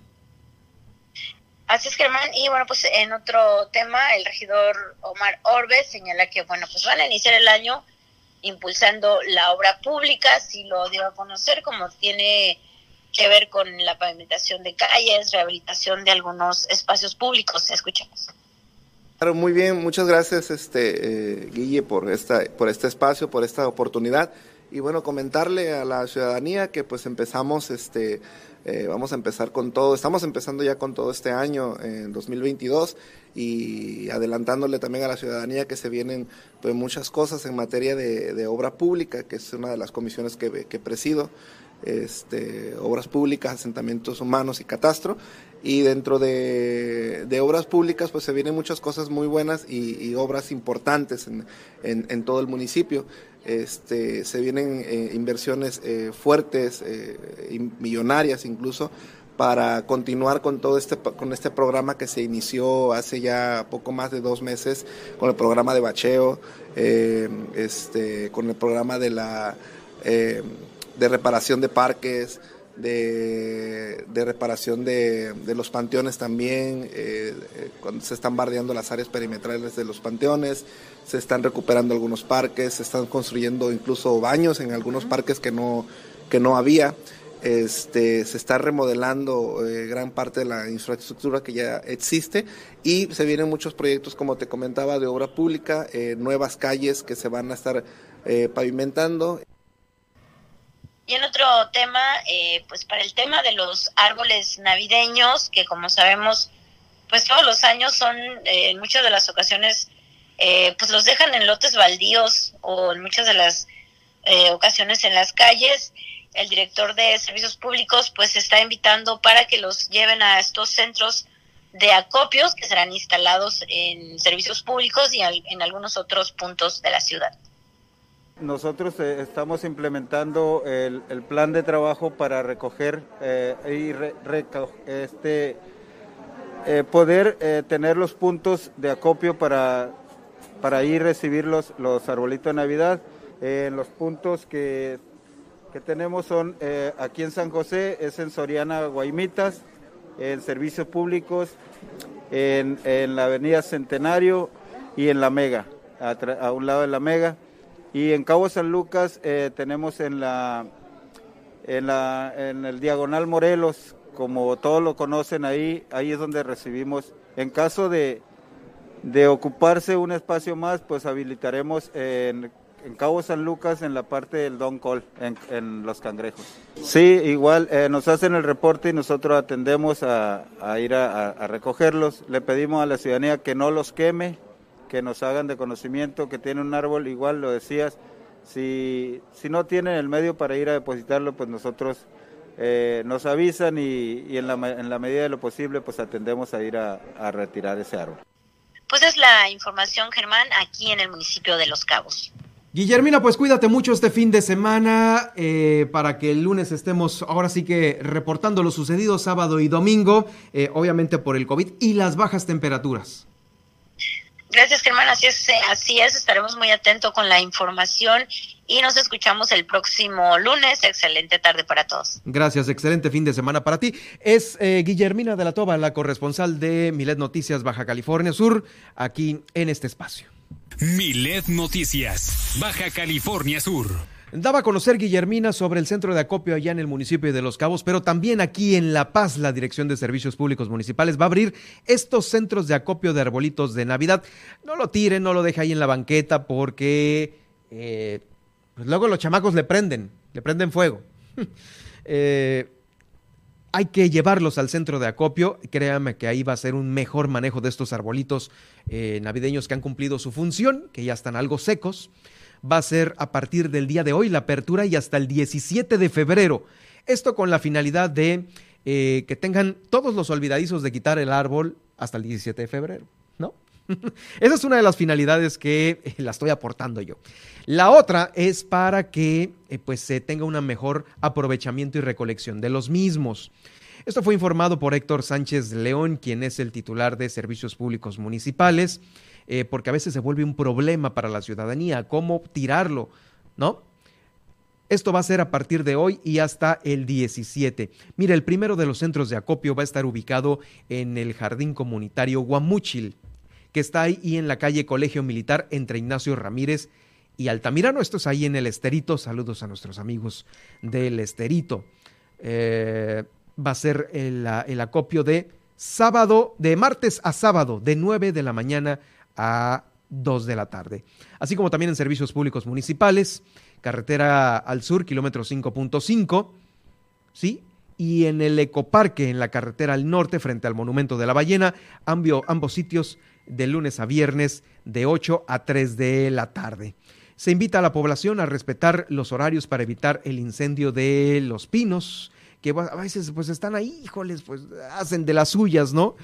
Así es, Germán. Y bueno, pues en otro tema, el regidor Omar Orbe señala que, bueno, pues van a iniciar el año impulsando la obra pública, si lo dio a conocer, como tiene que ver con la pavimentación de calles, rehabilitación de algunos espacios públicos. Escuchamos. Claro, muy bien, muchas gracias, este eh, Guille, por esta, por este espacio, por esta oportunidad. Y bueno, comentarle a la ciudadanía que pues empezamos este eh, vamos a empezar con todo, estamos empezando ya con todo este año, en 2022, y adelantándole también a la ciudadanía que se vienen pues, muchas cosas en materia de, obra pública, que es una de las comisiones que, presido, este, obras públicas, asentamientos humanos y catastro. Y dentro de, obras públicas, pues se vienen muchas cosas muy buenas y, obras importantes en, todo el municipio. Este, se vienen eh, inversiones eh, fuertes, eh, millonarias incluso, para continuar con todo este con este programa que se inició hace ya poco más de dos meses con el programa de bacheo, este, con el programa de la de reparación de parques, de, reparación de, los panteones también, cuando se están bardeando las áreas perimetrales de los panteones, se están recuperando algunos parques, se están construyendo incluso baños en algunos parques que no, que no había. Este, se está remodelando eh, gran parte de la infraestructura que ya existe y se vienen muchos proyectos, como te comentaba, de obra pública, eh, nuevas calles que se van a estar eh, pavimentando. Y en otro tema, pues para el tema de los árboles navideños, que como sabemos, pues todos los años son en muchas de las ocasiones eh, pues los dejan en lotes baldíos o en muchas de las eh, ocasiones en las calles. El director de servicios públicos pues está invitando para que los lleven a estos centros de acopios que serán instalados en servicios públicos y en algunos otros puntos de la ciudad. Nosotros eh, estamos implementando el, plan de trabajo para recoger y este, poder tener los puntos de acopio para para ir recibir los, los arbolitos de Navidad. Eh, los puntos que, tenemos son eh, aquí en San José, es en Soriana Guaimitas, en servicios públicos, en, la avenida Centenario y en la Mega, a, un lado de la Mega. Y en Cabo San Lucas eh, tenemos en la, en la en el Diagonal Morelos, como todos lo conocen ahí, ahí es donde recibimos, en caso de, de ocuparse un espacio más, pues habilitaremos en, en Cabo San Lucas, en la parte del Don Col, en, Los Cangrejos. Sí, igual eh, nos hacen el reporte y nosotros atendemos a, ir a, recogerlos. Le pedimos a la ciudadanía que no los queme, que nos hagan de conocimiento que tiene un árbol, igual lo decías, si, si no tienen el medio para ir a depositarlo, pues nosotros eh, nos avisan y, en, la, en, la, medida de lo posible pues atendemos a ir a, retirar ese árbol. Pues es la información, Germán, aquí en el municipio de Los Cabos. Guillermina, pues cuídate mucho este fin de semana eh, para que el lunes estemos ahora sí que reportando lo sucedido sábado y domingo, eh, obviamente por el COVID y las bajas temperaturas. Gracias, Germán. Así es, así es. Estaremos muy atentos con la información y nos escuchamos el próximo lunes. Excelente tarde para todos. Gracias, excelente fin de semana para ti. Es eh, Guillermina de la Toba, la corresponsal de Milet Noticias Baja California Sur, aquí en este espacio. Milet Noticias, Baja California Sur. Daba a conocer Guillermina sobre el centro de acopio allá en el municipio de Los Cabos, pero también aquí en La Paz la Dirección de Servicios Públicos Municipales va a abrir estos centros de acopio de arbolitos de Navidad. No lo tiren, no lo deje ahí en la banqueta porque eh, pues luego los chamacos le prenden, le prenden fuego. Eh, hay que llevarlos al centro de acopio. Créanme que ahí va a ser un mejor manejo de estos arbolitos eh, navideños que han cumplido su función, que ya están algo secos va a ser a partir del día de hoy la apertura y hasta el 17 de febrero. Esto con la finalidad de eh, que tengan todos los olvidadizos de quitar el árbol hasta el 17 de febrero, ¿no? Esa es una de las finalidades que eh, la estoy aportando yo. La otra es para que eh, pues se tenga un mejor aprovechamiento y recolección de los mismos. Esto fue informado por Héctor Sánchez León, quien es el titular de Servicios Públicos Municipales. Eh, porque a veces se vuelve un problema para la ciudadanía, cómo tirarlo, ¿no? Esto va a ser a partir de hoy y hasta el 17. Mira, el primero de los centros de acopio va a estar ubicado en el Jardín Comunitario Guamúchil, que está ahí en la calle Colegio Militar entre Ignacio Ramírez y Altamirano. Esto es ahí en el Esterito. Saludos a nuestros amigos del Esterito. Eh, va a ser el, el acopio de sábado, de martes a sábado, de 9 de la mañana a 2 de la tarde. Así como también en servicios públicos municipales, carretera al sur, kilómetro 5.5, ¿sí? Y en el ecoparque, en la carretera al norte, frente al Monumento de la Ballena, ambos sitios de lunes a viernes de 8 a 3 de la tarde. Se invita a la población a respetar los horarios para evitar el incendio de los pinos, que a veces pues están ahí, híjoles, pues hacen de las suyas, ¿no?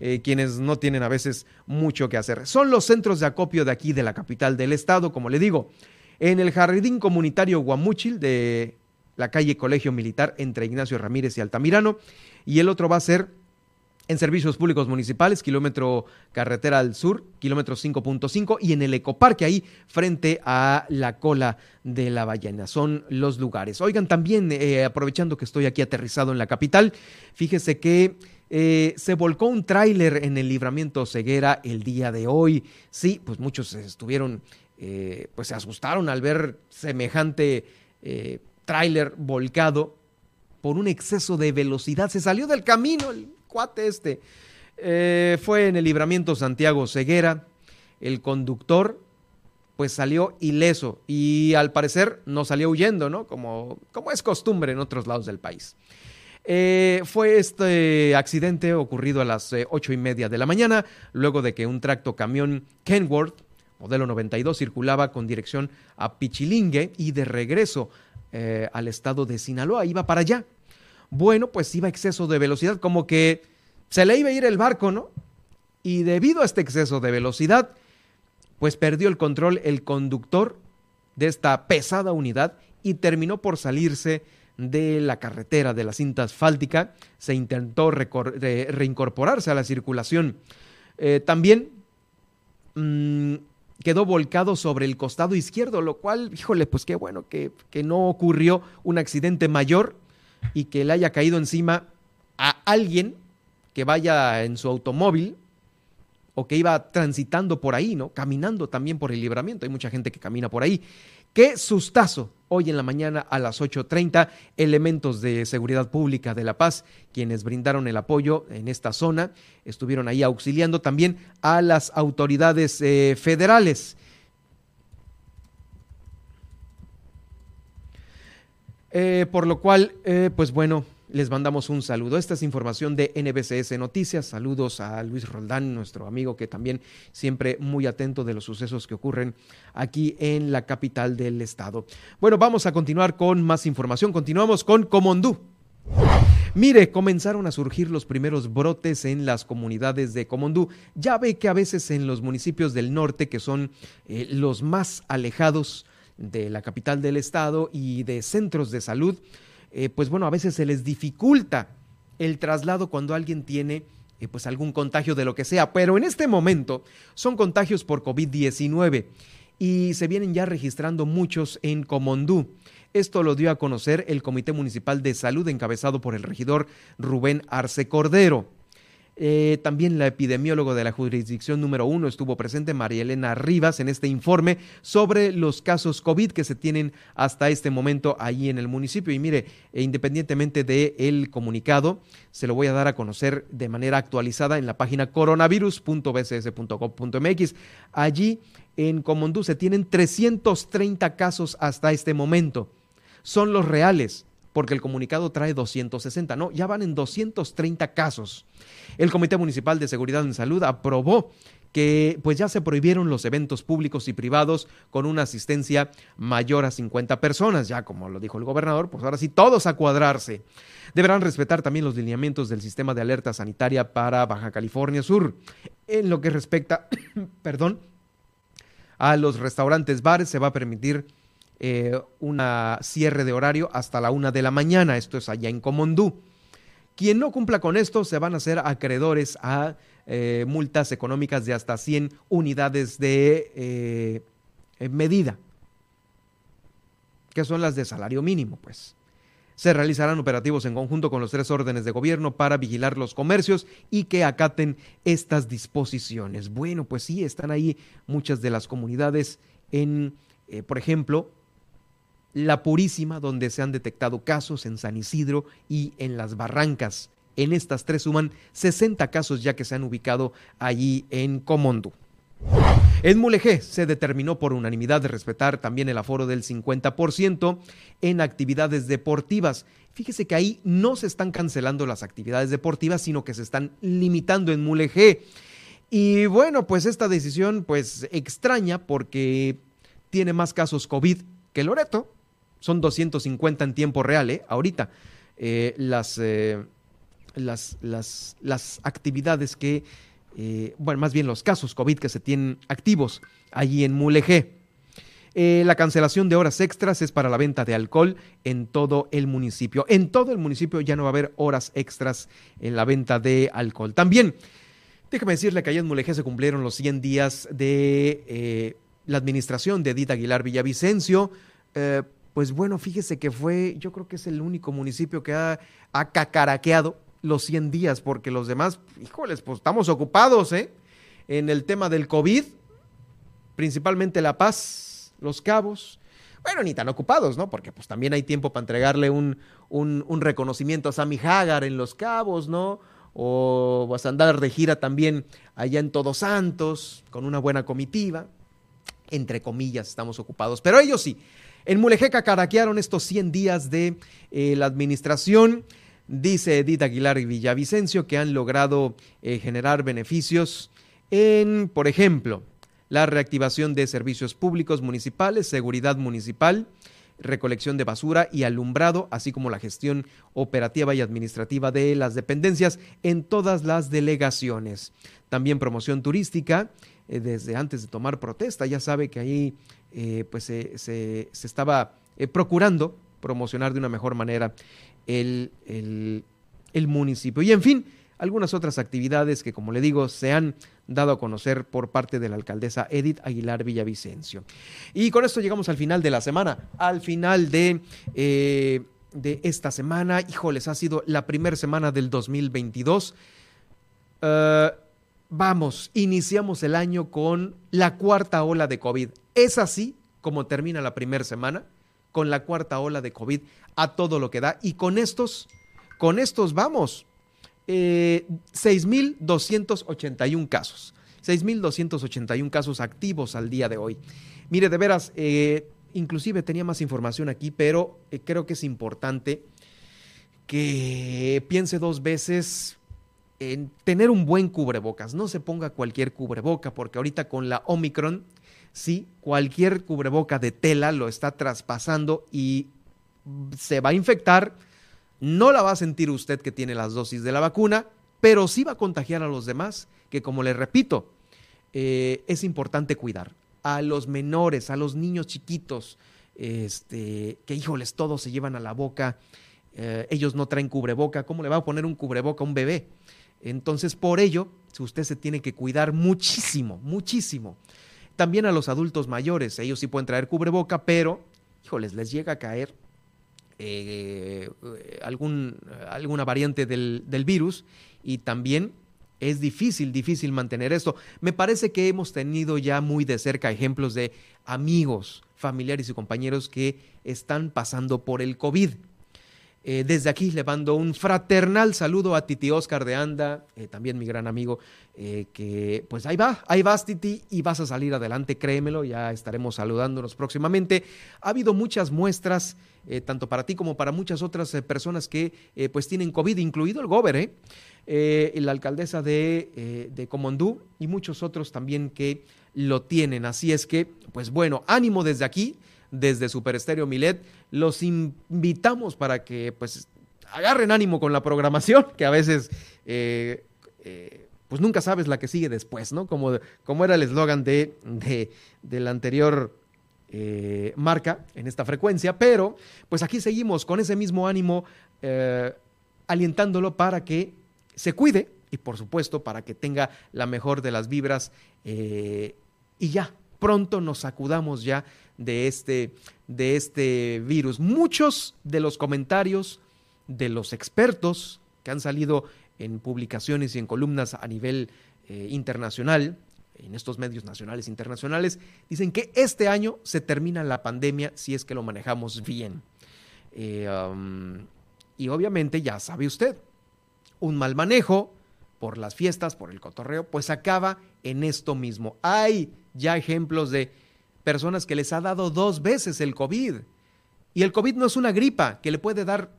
Eh, quienes no tienen a veces mucho que hacer. Son los centros de acopio de aquí, de la capital del estado, como le digo. En el Jardín Comunitario Guamúchil de la calle Colegio Militar entre Ignacio Ramírez y Altamirano. Y el otro va a ser en servicios públicos municipales, kilómetro carretera al sur, kilómetro 5.5, y en el ecoparque ahí, frente a la cola de la ballena. Son los lugares. Oigan, también eh, aprovechando que estoy aquí aterrizado en la capital, fíjese que eh, se volcó un tráiler en el libramiento ceguera el día de hoy. Sí, pues muchos estuvieron, eh, pues se asustaron al ver semejante eh, tráiler volcado por un exceso de velocidad. Se salió del camino el cuate este. fue en el libramiento Santiago Ceguera. El conductor pues salió ileso y al parecer no salió huyendo, ¿no? Como, como es costumbre en otros lados del país. Eh, fue este accidente ocurrido a las eh, ocho y media de la mañana, luego de que un tracto camión Kenworth, modelo 92, circulaba con dirección a Pichilingue y de regreso eh, al estado de Sinaloa, iba para allá. Bueno, pues iba a exceso de velocidad, como que se le iba a ir el barco, ¿no? Y debido a este exceso de velocidad, pues perdió el control el conductor de esta pesada unidad y terminó por salirse de la carretera de la cinta asfáltica, se intentó reincorporarse a la circulación. Eh, también mm, quedó volcado sobre el costado izquierdo, lo cual, híjole, pues qué bueno que, que no ocurrió un accidente mayor y que le haya caído encima a alguien que vaya en su automóvil o que iba transitando por ahí, ¿no? Caminando también por el libramiento. Hay mucha gente que camina por ahí. Qué sustazo. Hoy en la mañana a las 8.30, elementos de seguridad pública de La Paz, quienes brindaron el apoyo en esta zona, estuvieron ahí auxiliando también a las autoridades eh, federales. Eh, por lo cual, eh, pues bueno, les mandamos un saludo. Esta es información de NBCS Noticias. Saludos a Luis Roldán, nuestro amigo que también siempre muy atento de los sucesos que ocurren aquí en la capital del estado. Bueno, vamos a continuar con más información. Continuamos con Comondú. Mire, comenzaron a surgir los primeros brotes en las comunidades de Comondú. Ya ve que a veces en los municipios del norte, que son eh, los más alejados de la capital del estado y de centros de salud, eh, pues bueno, a veces se les dificulta el traslado cuando alguien tiene eh, pues algún contagio de lo que sea, pero en este momento son contagios por COVID-19 y se vienen ya registrando muchos en Comondú. Esto lo dio a conocer el Comité Municipal de Salud encabezado por el regidor Rubén Arce Cordero. Eh, también la epidemiólogo de la jurisdicción número uno estuvo presente, María Elena Rivas, en este informe sobre los casos COVID que se tienen hasta este momento ahí en el municipio. Y mire, e independientemente del comunicado, se lo voy a dar a conocer de manera actualizada en la página coronavirus.bcs.gov.mx. Allí en Comondú se tienen 330 casos hasta este momento. Son los reales porque el comunicado trae 260, no, ya van en 230 casos. El Comité Municipal de Seguridad en Salud aprobó que pues ya se prohibieron los eventos públicos y privados con una asistencia mayor a 50 personas, ya como lo dijo el gobernador, pues ahora sí todos a cuadrarse. Deberán respetar también los lineamientos del sistema de alerta sanitaria para Baja California Sur. En lo que respecta, perdón, a los restaurantes, bares, se va a permitir eh, una cierre de horario hasta la una de la mañana. Esto es allá en Comondú. Quien no cumpla con esto se van a hacer acreedores a eh, multas económicas de hasta 100 unidades de eh, medida, que son las de salario mínimo, pues. Se realizarán operativos en conjunto con los tres órdenes de gobierno para vigilar los comercios y que acaten estas disposiciones. Bueno, pues sí, están ahí muchas de las comunidades en, por ejemplo, la Purísima, donde se han detectado casos en San Isidro y en las Barrancas. En estas tres suman 60 casos ya que se han ubicado allí en Comondú. En Mulegé se determinó por unanimidad de respetar también el aforo del 50% en actividades deportivas. Fíjese que ahí no se están cancelando las actividades deportivas, sino que se están limitando en Mulegé. Y bueno, pues esta decisión pues extraña porque tiene más casos COVID que Loreto, son 250 en tiempo real, ¿eh? Ahorita. Eh, las, eh, las, actividades que, bueno, más bien los casos COVID que se tienen activos allí en Mulegé. la cancelación de horas extras es para la venta de alcohol en todo el municipio. En todo el municipio ya no va a haber horas extras en la venta de alcohol. También, déjame decirle que allá en Mulegé se cumplieron los 100 días de la administración de Edith Aguilar Villavicencio pues bueno, fíjese que fue, yo creo que es el único municipio que ha, cacaraqueado los 100 días, porque los demás, híjoles, pues estamos ocupados, ¿eh? En el tema del COVID, principalmente La Paz, Los Cabos, bueno, ni tan ocupados, ¿no? Porque pues también hay tiempo para entregarle un, un, reconocimiento a Sammy Hagar en Los Cabos, ¿no? O vas a andar de gira también allá en Todos Santos, con una buena comitiva. Entre comillas, estamos ocupados. Pero ellos sí, en Mulejeca caraquearon estos 100 días de eh, la administración. Dice Edith Aguilar y Villavicencio que han logrado eh, generar beneficios en, por ejemplo, la reactivación de servicios públicos municipales, seguridad municipal, recolección de basura y alumbrado, así como la gestión operativa y administrativa de las dependencias en todas las delegaciones. También promoción turística, eh, desde antes de tomar protesta, ya sabe que ahí eh, pues se, estaba eh, procurando promocionar de una mejor manera el, el, municipio. Y en fin, algunas otras actividades que, como le digo, se han dado a conocer por parte de la alcaldesa Edith Aguilar Villavicencio. Y con esto llegamos al final de la semana, al final de, eh, de esta semana. Híjoles, ha sido la primera semana del 2022. vamos, iniciamos el año con la cuarta ola de COVID. Es así como termina la primera semana, con la cuarta ola de COVID a todo lo que da. Y con estos, con estos vamos, eh, 6.281 casos. 6.281 casos activos al día de hoy. Mire, de veras, eh, inclusive tenía más información aquí, pero eh, creo que es importante que piense dos veces en tener un buen cubrebocas. No se ponga cualquier cubreboca, porque ahorita con la Omicron, sí, cualquier cubreboca de tela lo está traspasando y se va a infectar. No la va a sentir usted que tiene las dosis de la vacuna, pero sí va a contagiar a los demás, que como le repito, eh, es importante cuidar a los menores, a los niños chiquitos, este, que híjoles, todos se llevan a la boca, eh, ellos no traen cubreboca, ¿cómo le va a poner un cubreboca a un bebé? Entonces, por ello, usted se tiene que cuidar muchísimo, muchísimo. También a los adultos mayores, ellos sí pueden traer cubreboca, pero, híjoles, les llega a caer eh, alguna variante del, del virus y también es difícil, difícil mantener esto. Me parece que hemos tenido ya muy de cerca ejemplos de amigos, familiares y compañeros que están pasando por el COVID. Eh, desde aquí le mando un fraternal saludo a Titi Oscar de Anda, eh, también mi gran amigo, eh, que pues ahí va, ahí vas Titi y vas a salir adelante, créemelo, ya estaremos saludándonos próximamente. Ha habido muchas muestras, tanto para ti como para muchas otras personas que pues tienen COVID, incluido el Gober, la alcaldesa de, de Comondú y muchos otros también que lo tienen. Así es que, pues bueno, ánimo desde aquí desde Super Estéreo Milet. Los invitamos para que pues agarren ánimo con la programación, que a veces eh, eh, pues nunca sabes la que sigue después, ¿no? Como, como era el eslogan de, de, la anterior eh, marca en esta frecuencia, pero pues aquí seguimos con ese mismo ánimo, alientándolo para que se cuide y por supuesto para que tenga la mejor de las vibras y ya, pronto nos sacudamos ya de este, de este virus. Muchos de los comentarios de los expertos que han salido en publicaciones y en columnas a nivel eh, internacional, en estos medios nacionales e internacionales, dicen que este año se termina la pandemia si es que lo manejamos bien. Eh, um, y obviamente ya sabe usted, un mal manejo por las fiestas, por el cotorreo, pues acaba en esto mismo. Hay ya ejemplos de personas que les ha dado dos veces el COVID. Y el COVID no es una gripa que le puede dar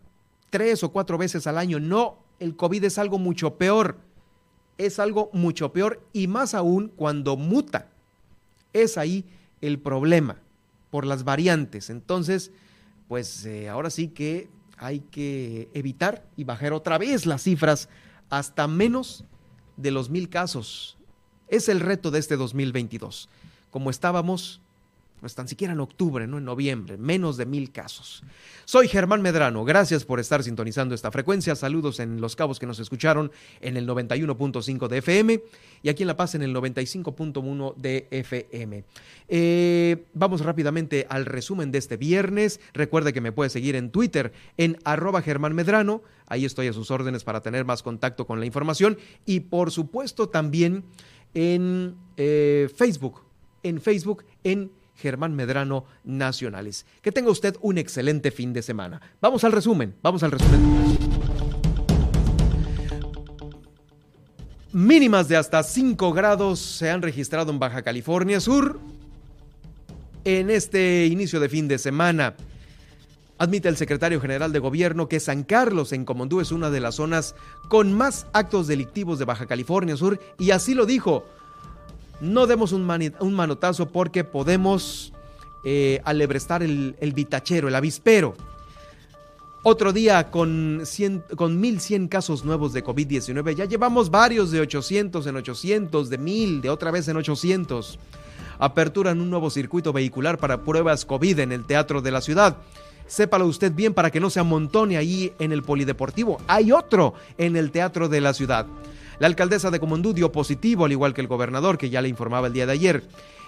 tres o cuatro veces al año. No, el COVID es algo mucho peor. Es algo mucho peor y más aún cuando muta. Es ahí el problema por las variantes. Entonces, pues eh, ahora sí que hay que evitar y bajar otra vez las cifras hasta menos de los mil casos. Es el reto de este 2022. Como estábamos pues tan siquiera en octubre, no en noviembre, menos de mil casos. Soy Germán Medrano, gracias por estar sintonizando esta frecuencia. Saludos en Los Cabos que nos escucharon en el 91.5 de FM y aquí en La Paz en el 95.1 de FM. Eh, vamos rápidamente al resumen de este viernes. Recuerde que me puede seguir en Twitter en arroba Germán Medrano. Ahí estoy a sus órdenes para tener más contacto con la información y por supuesto también en eh, Facebook. En Facebook en Germán Medrano Nacionales. Que tenga usted un excelente fin de semana. Vamos al resumen, vamos al resumen. Mínimas de hasta 5 grados se han registrado en Baja California Sur en este inicio de fin de semana. Admite el secretario general de gobierno que San Carlos en Comondú es una de las zonas con más actos delictivos de Baja California Sur y así lo dijo no demos un, manotazo porque podemos eh, alebrestar el, el, bitachero, el avispero. Otro día con, 100, con 1.100 casos nuevos de COVID-19. Ya llevamos varios de 800 en 800, de 1.000, de otra vez en 800. Aperturan un nuevo circuito vehicular para pruebas COVID en el Teatro de la Ciudad. Sépalo usted bien para que no se amontone ahí en el Polideportivo. Hay otro en el Teatro de la Ciudad. La alcaldesa de Comondú dio positivo, al igual que el gobernador, que ya le informaba el día de ayer.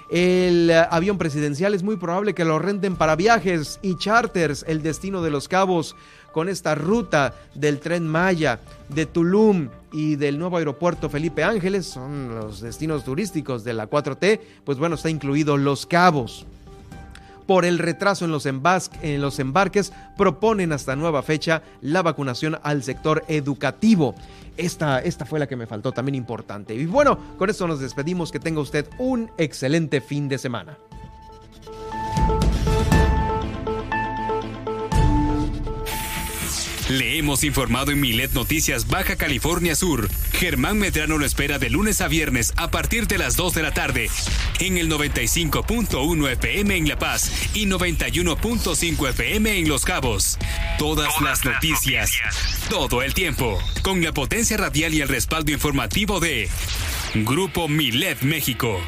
El eh, avión presidencial es muy probable que lo renten para viajes y charters, el destino de los cabos, con esta ruta del tren Maya, de Tulum y del nuevo aeropuerto Felipe Ángeles, son los destinos turísticos de la 4T, pues bueno, está incluido Los Cabos por el retraso en los, en los embarques, proponen hasta nueva fecha la vacunación al sector educativo. Esta, esta fue la que me faltó también importante. Y bueno, con esto nos despedimos. Que tenga usted un excelente fin de semana. Le hemos informado en Milet Noticias Baja California Sur. Germán Medrano lo espera de lunes a viernes a partir de las 2 de la tarde en el 95.1 FM en La Paz y 91.5 FM en Los Cabos. Todas, las, noticias, todo el tiempo, con la potencia radial y el respaldo informativo de Grupo Milet México.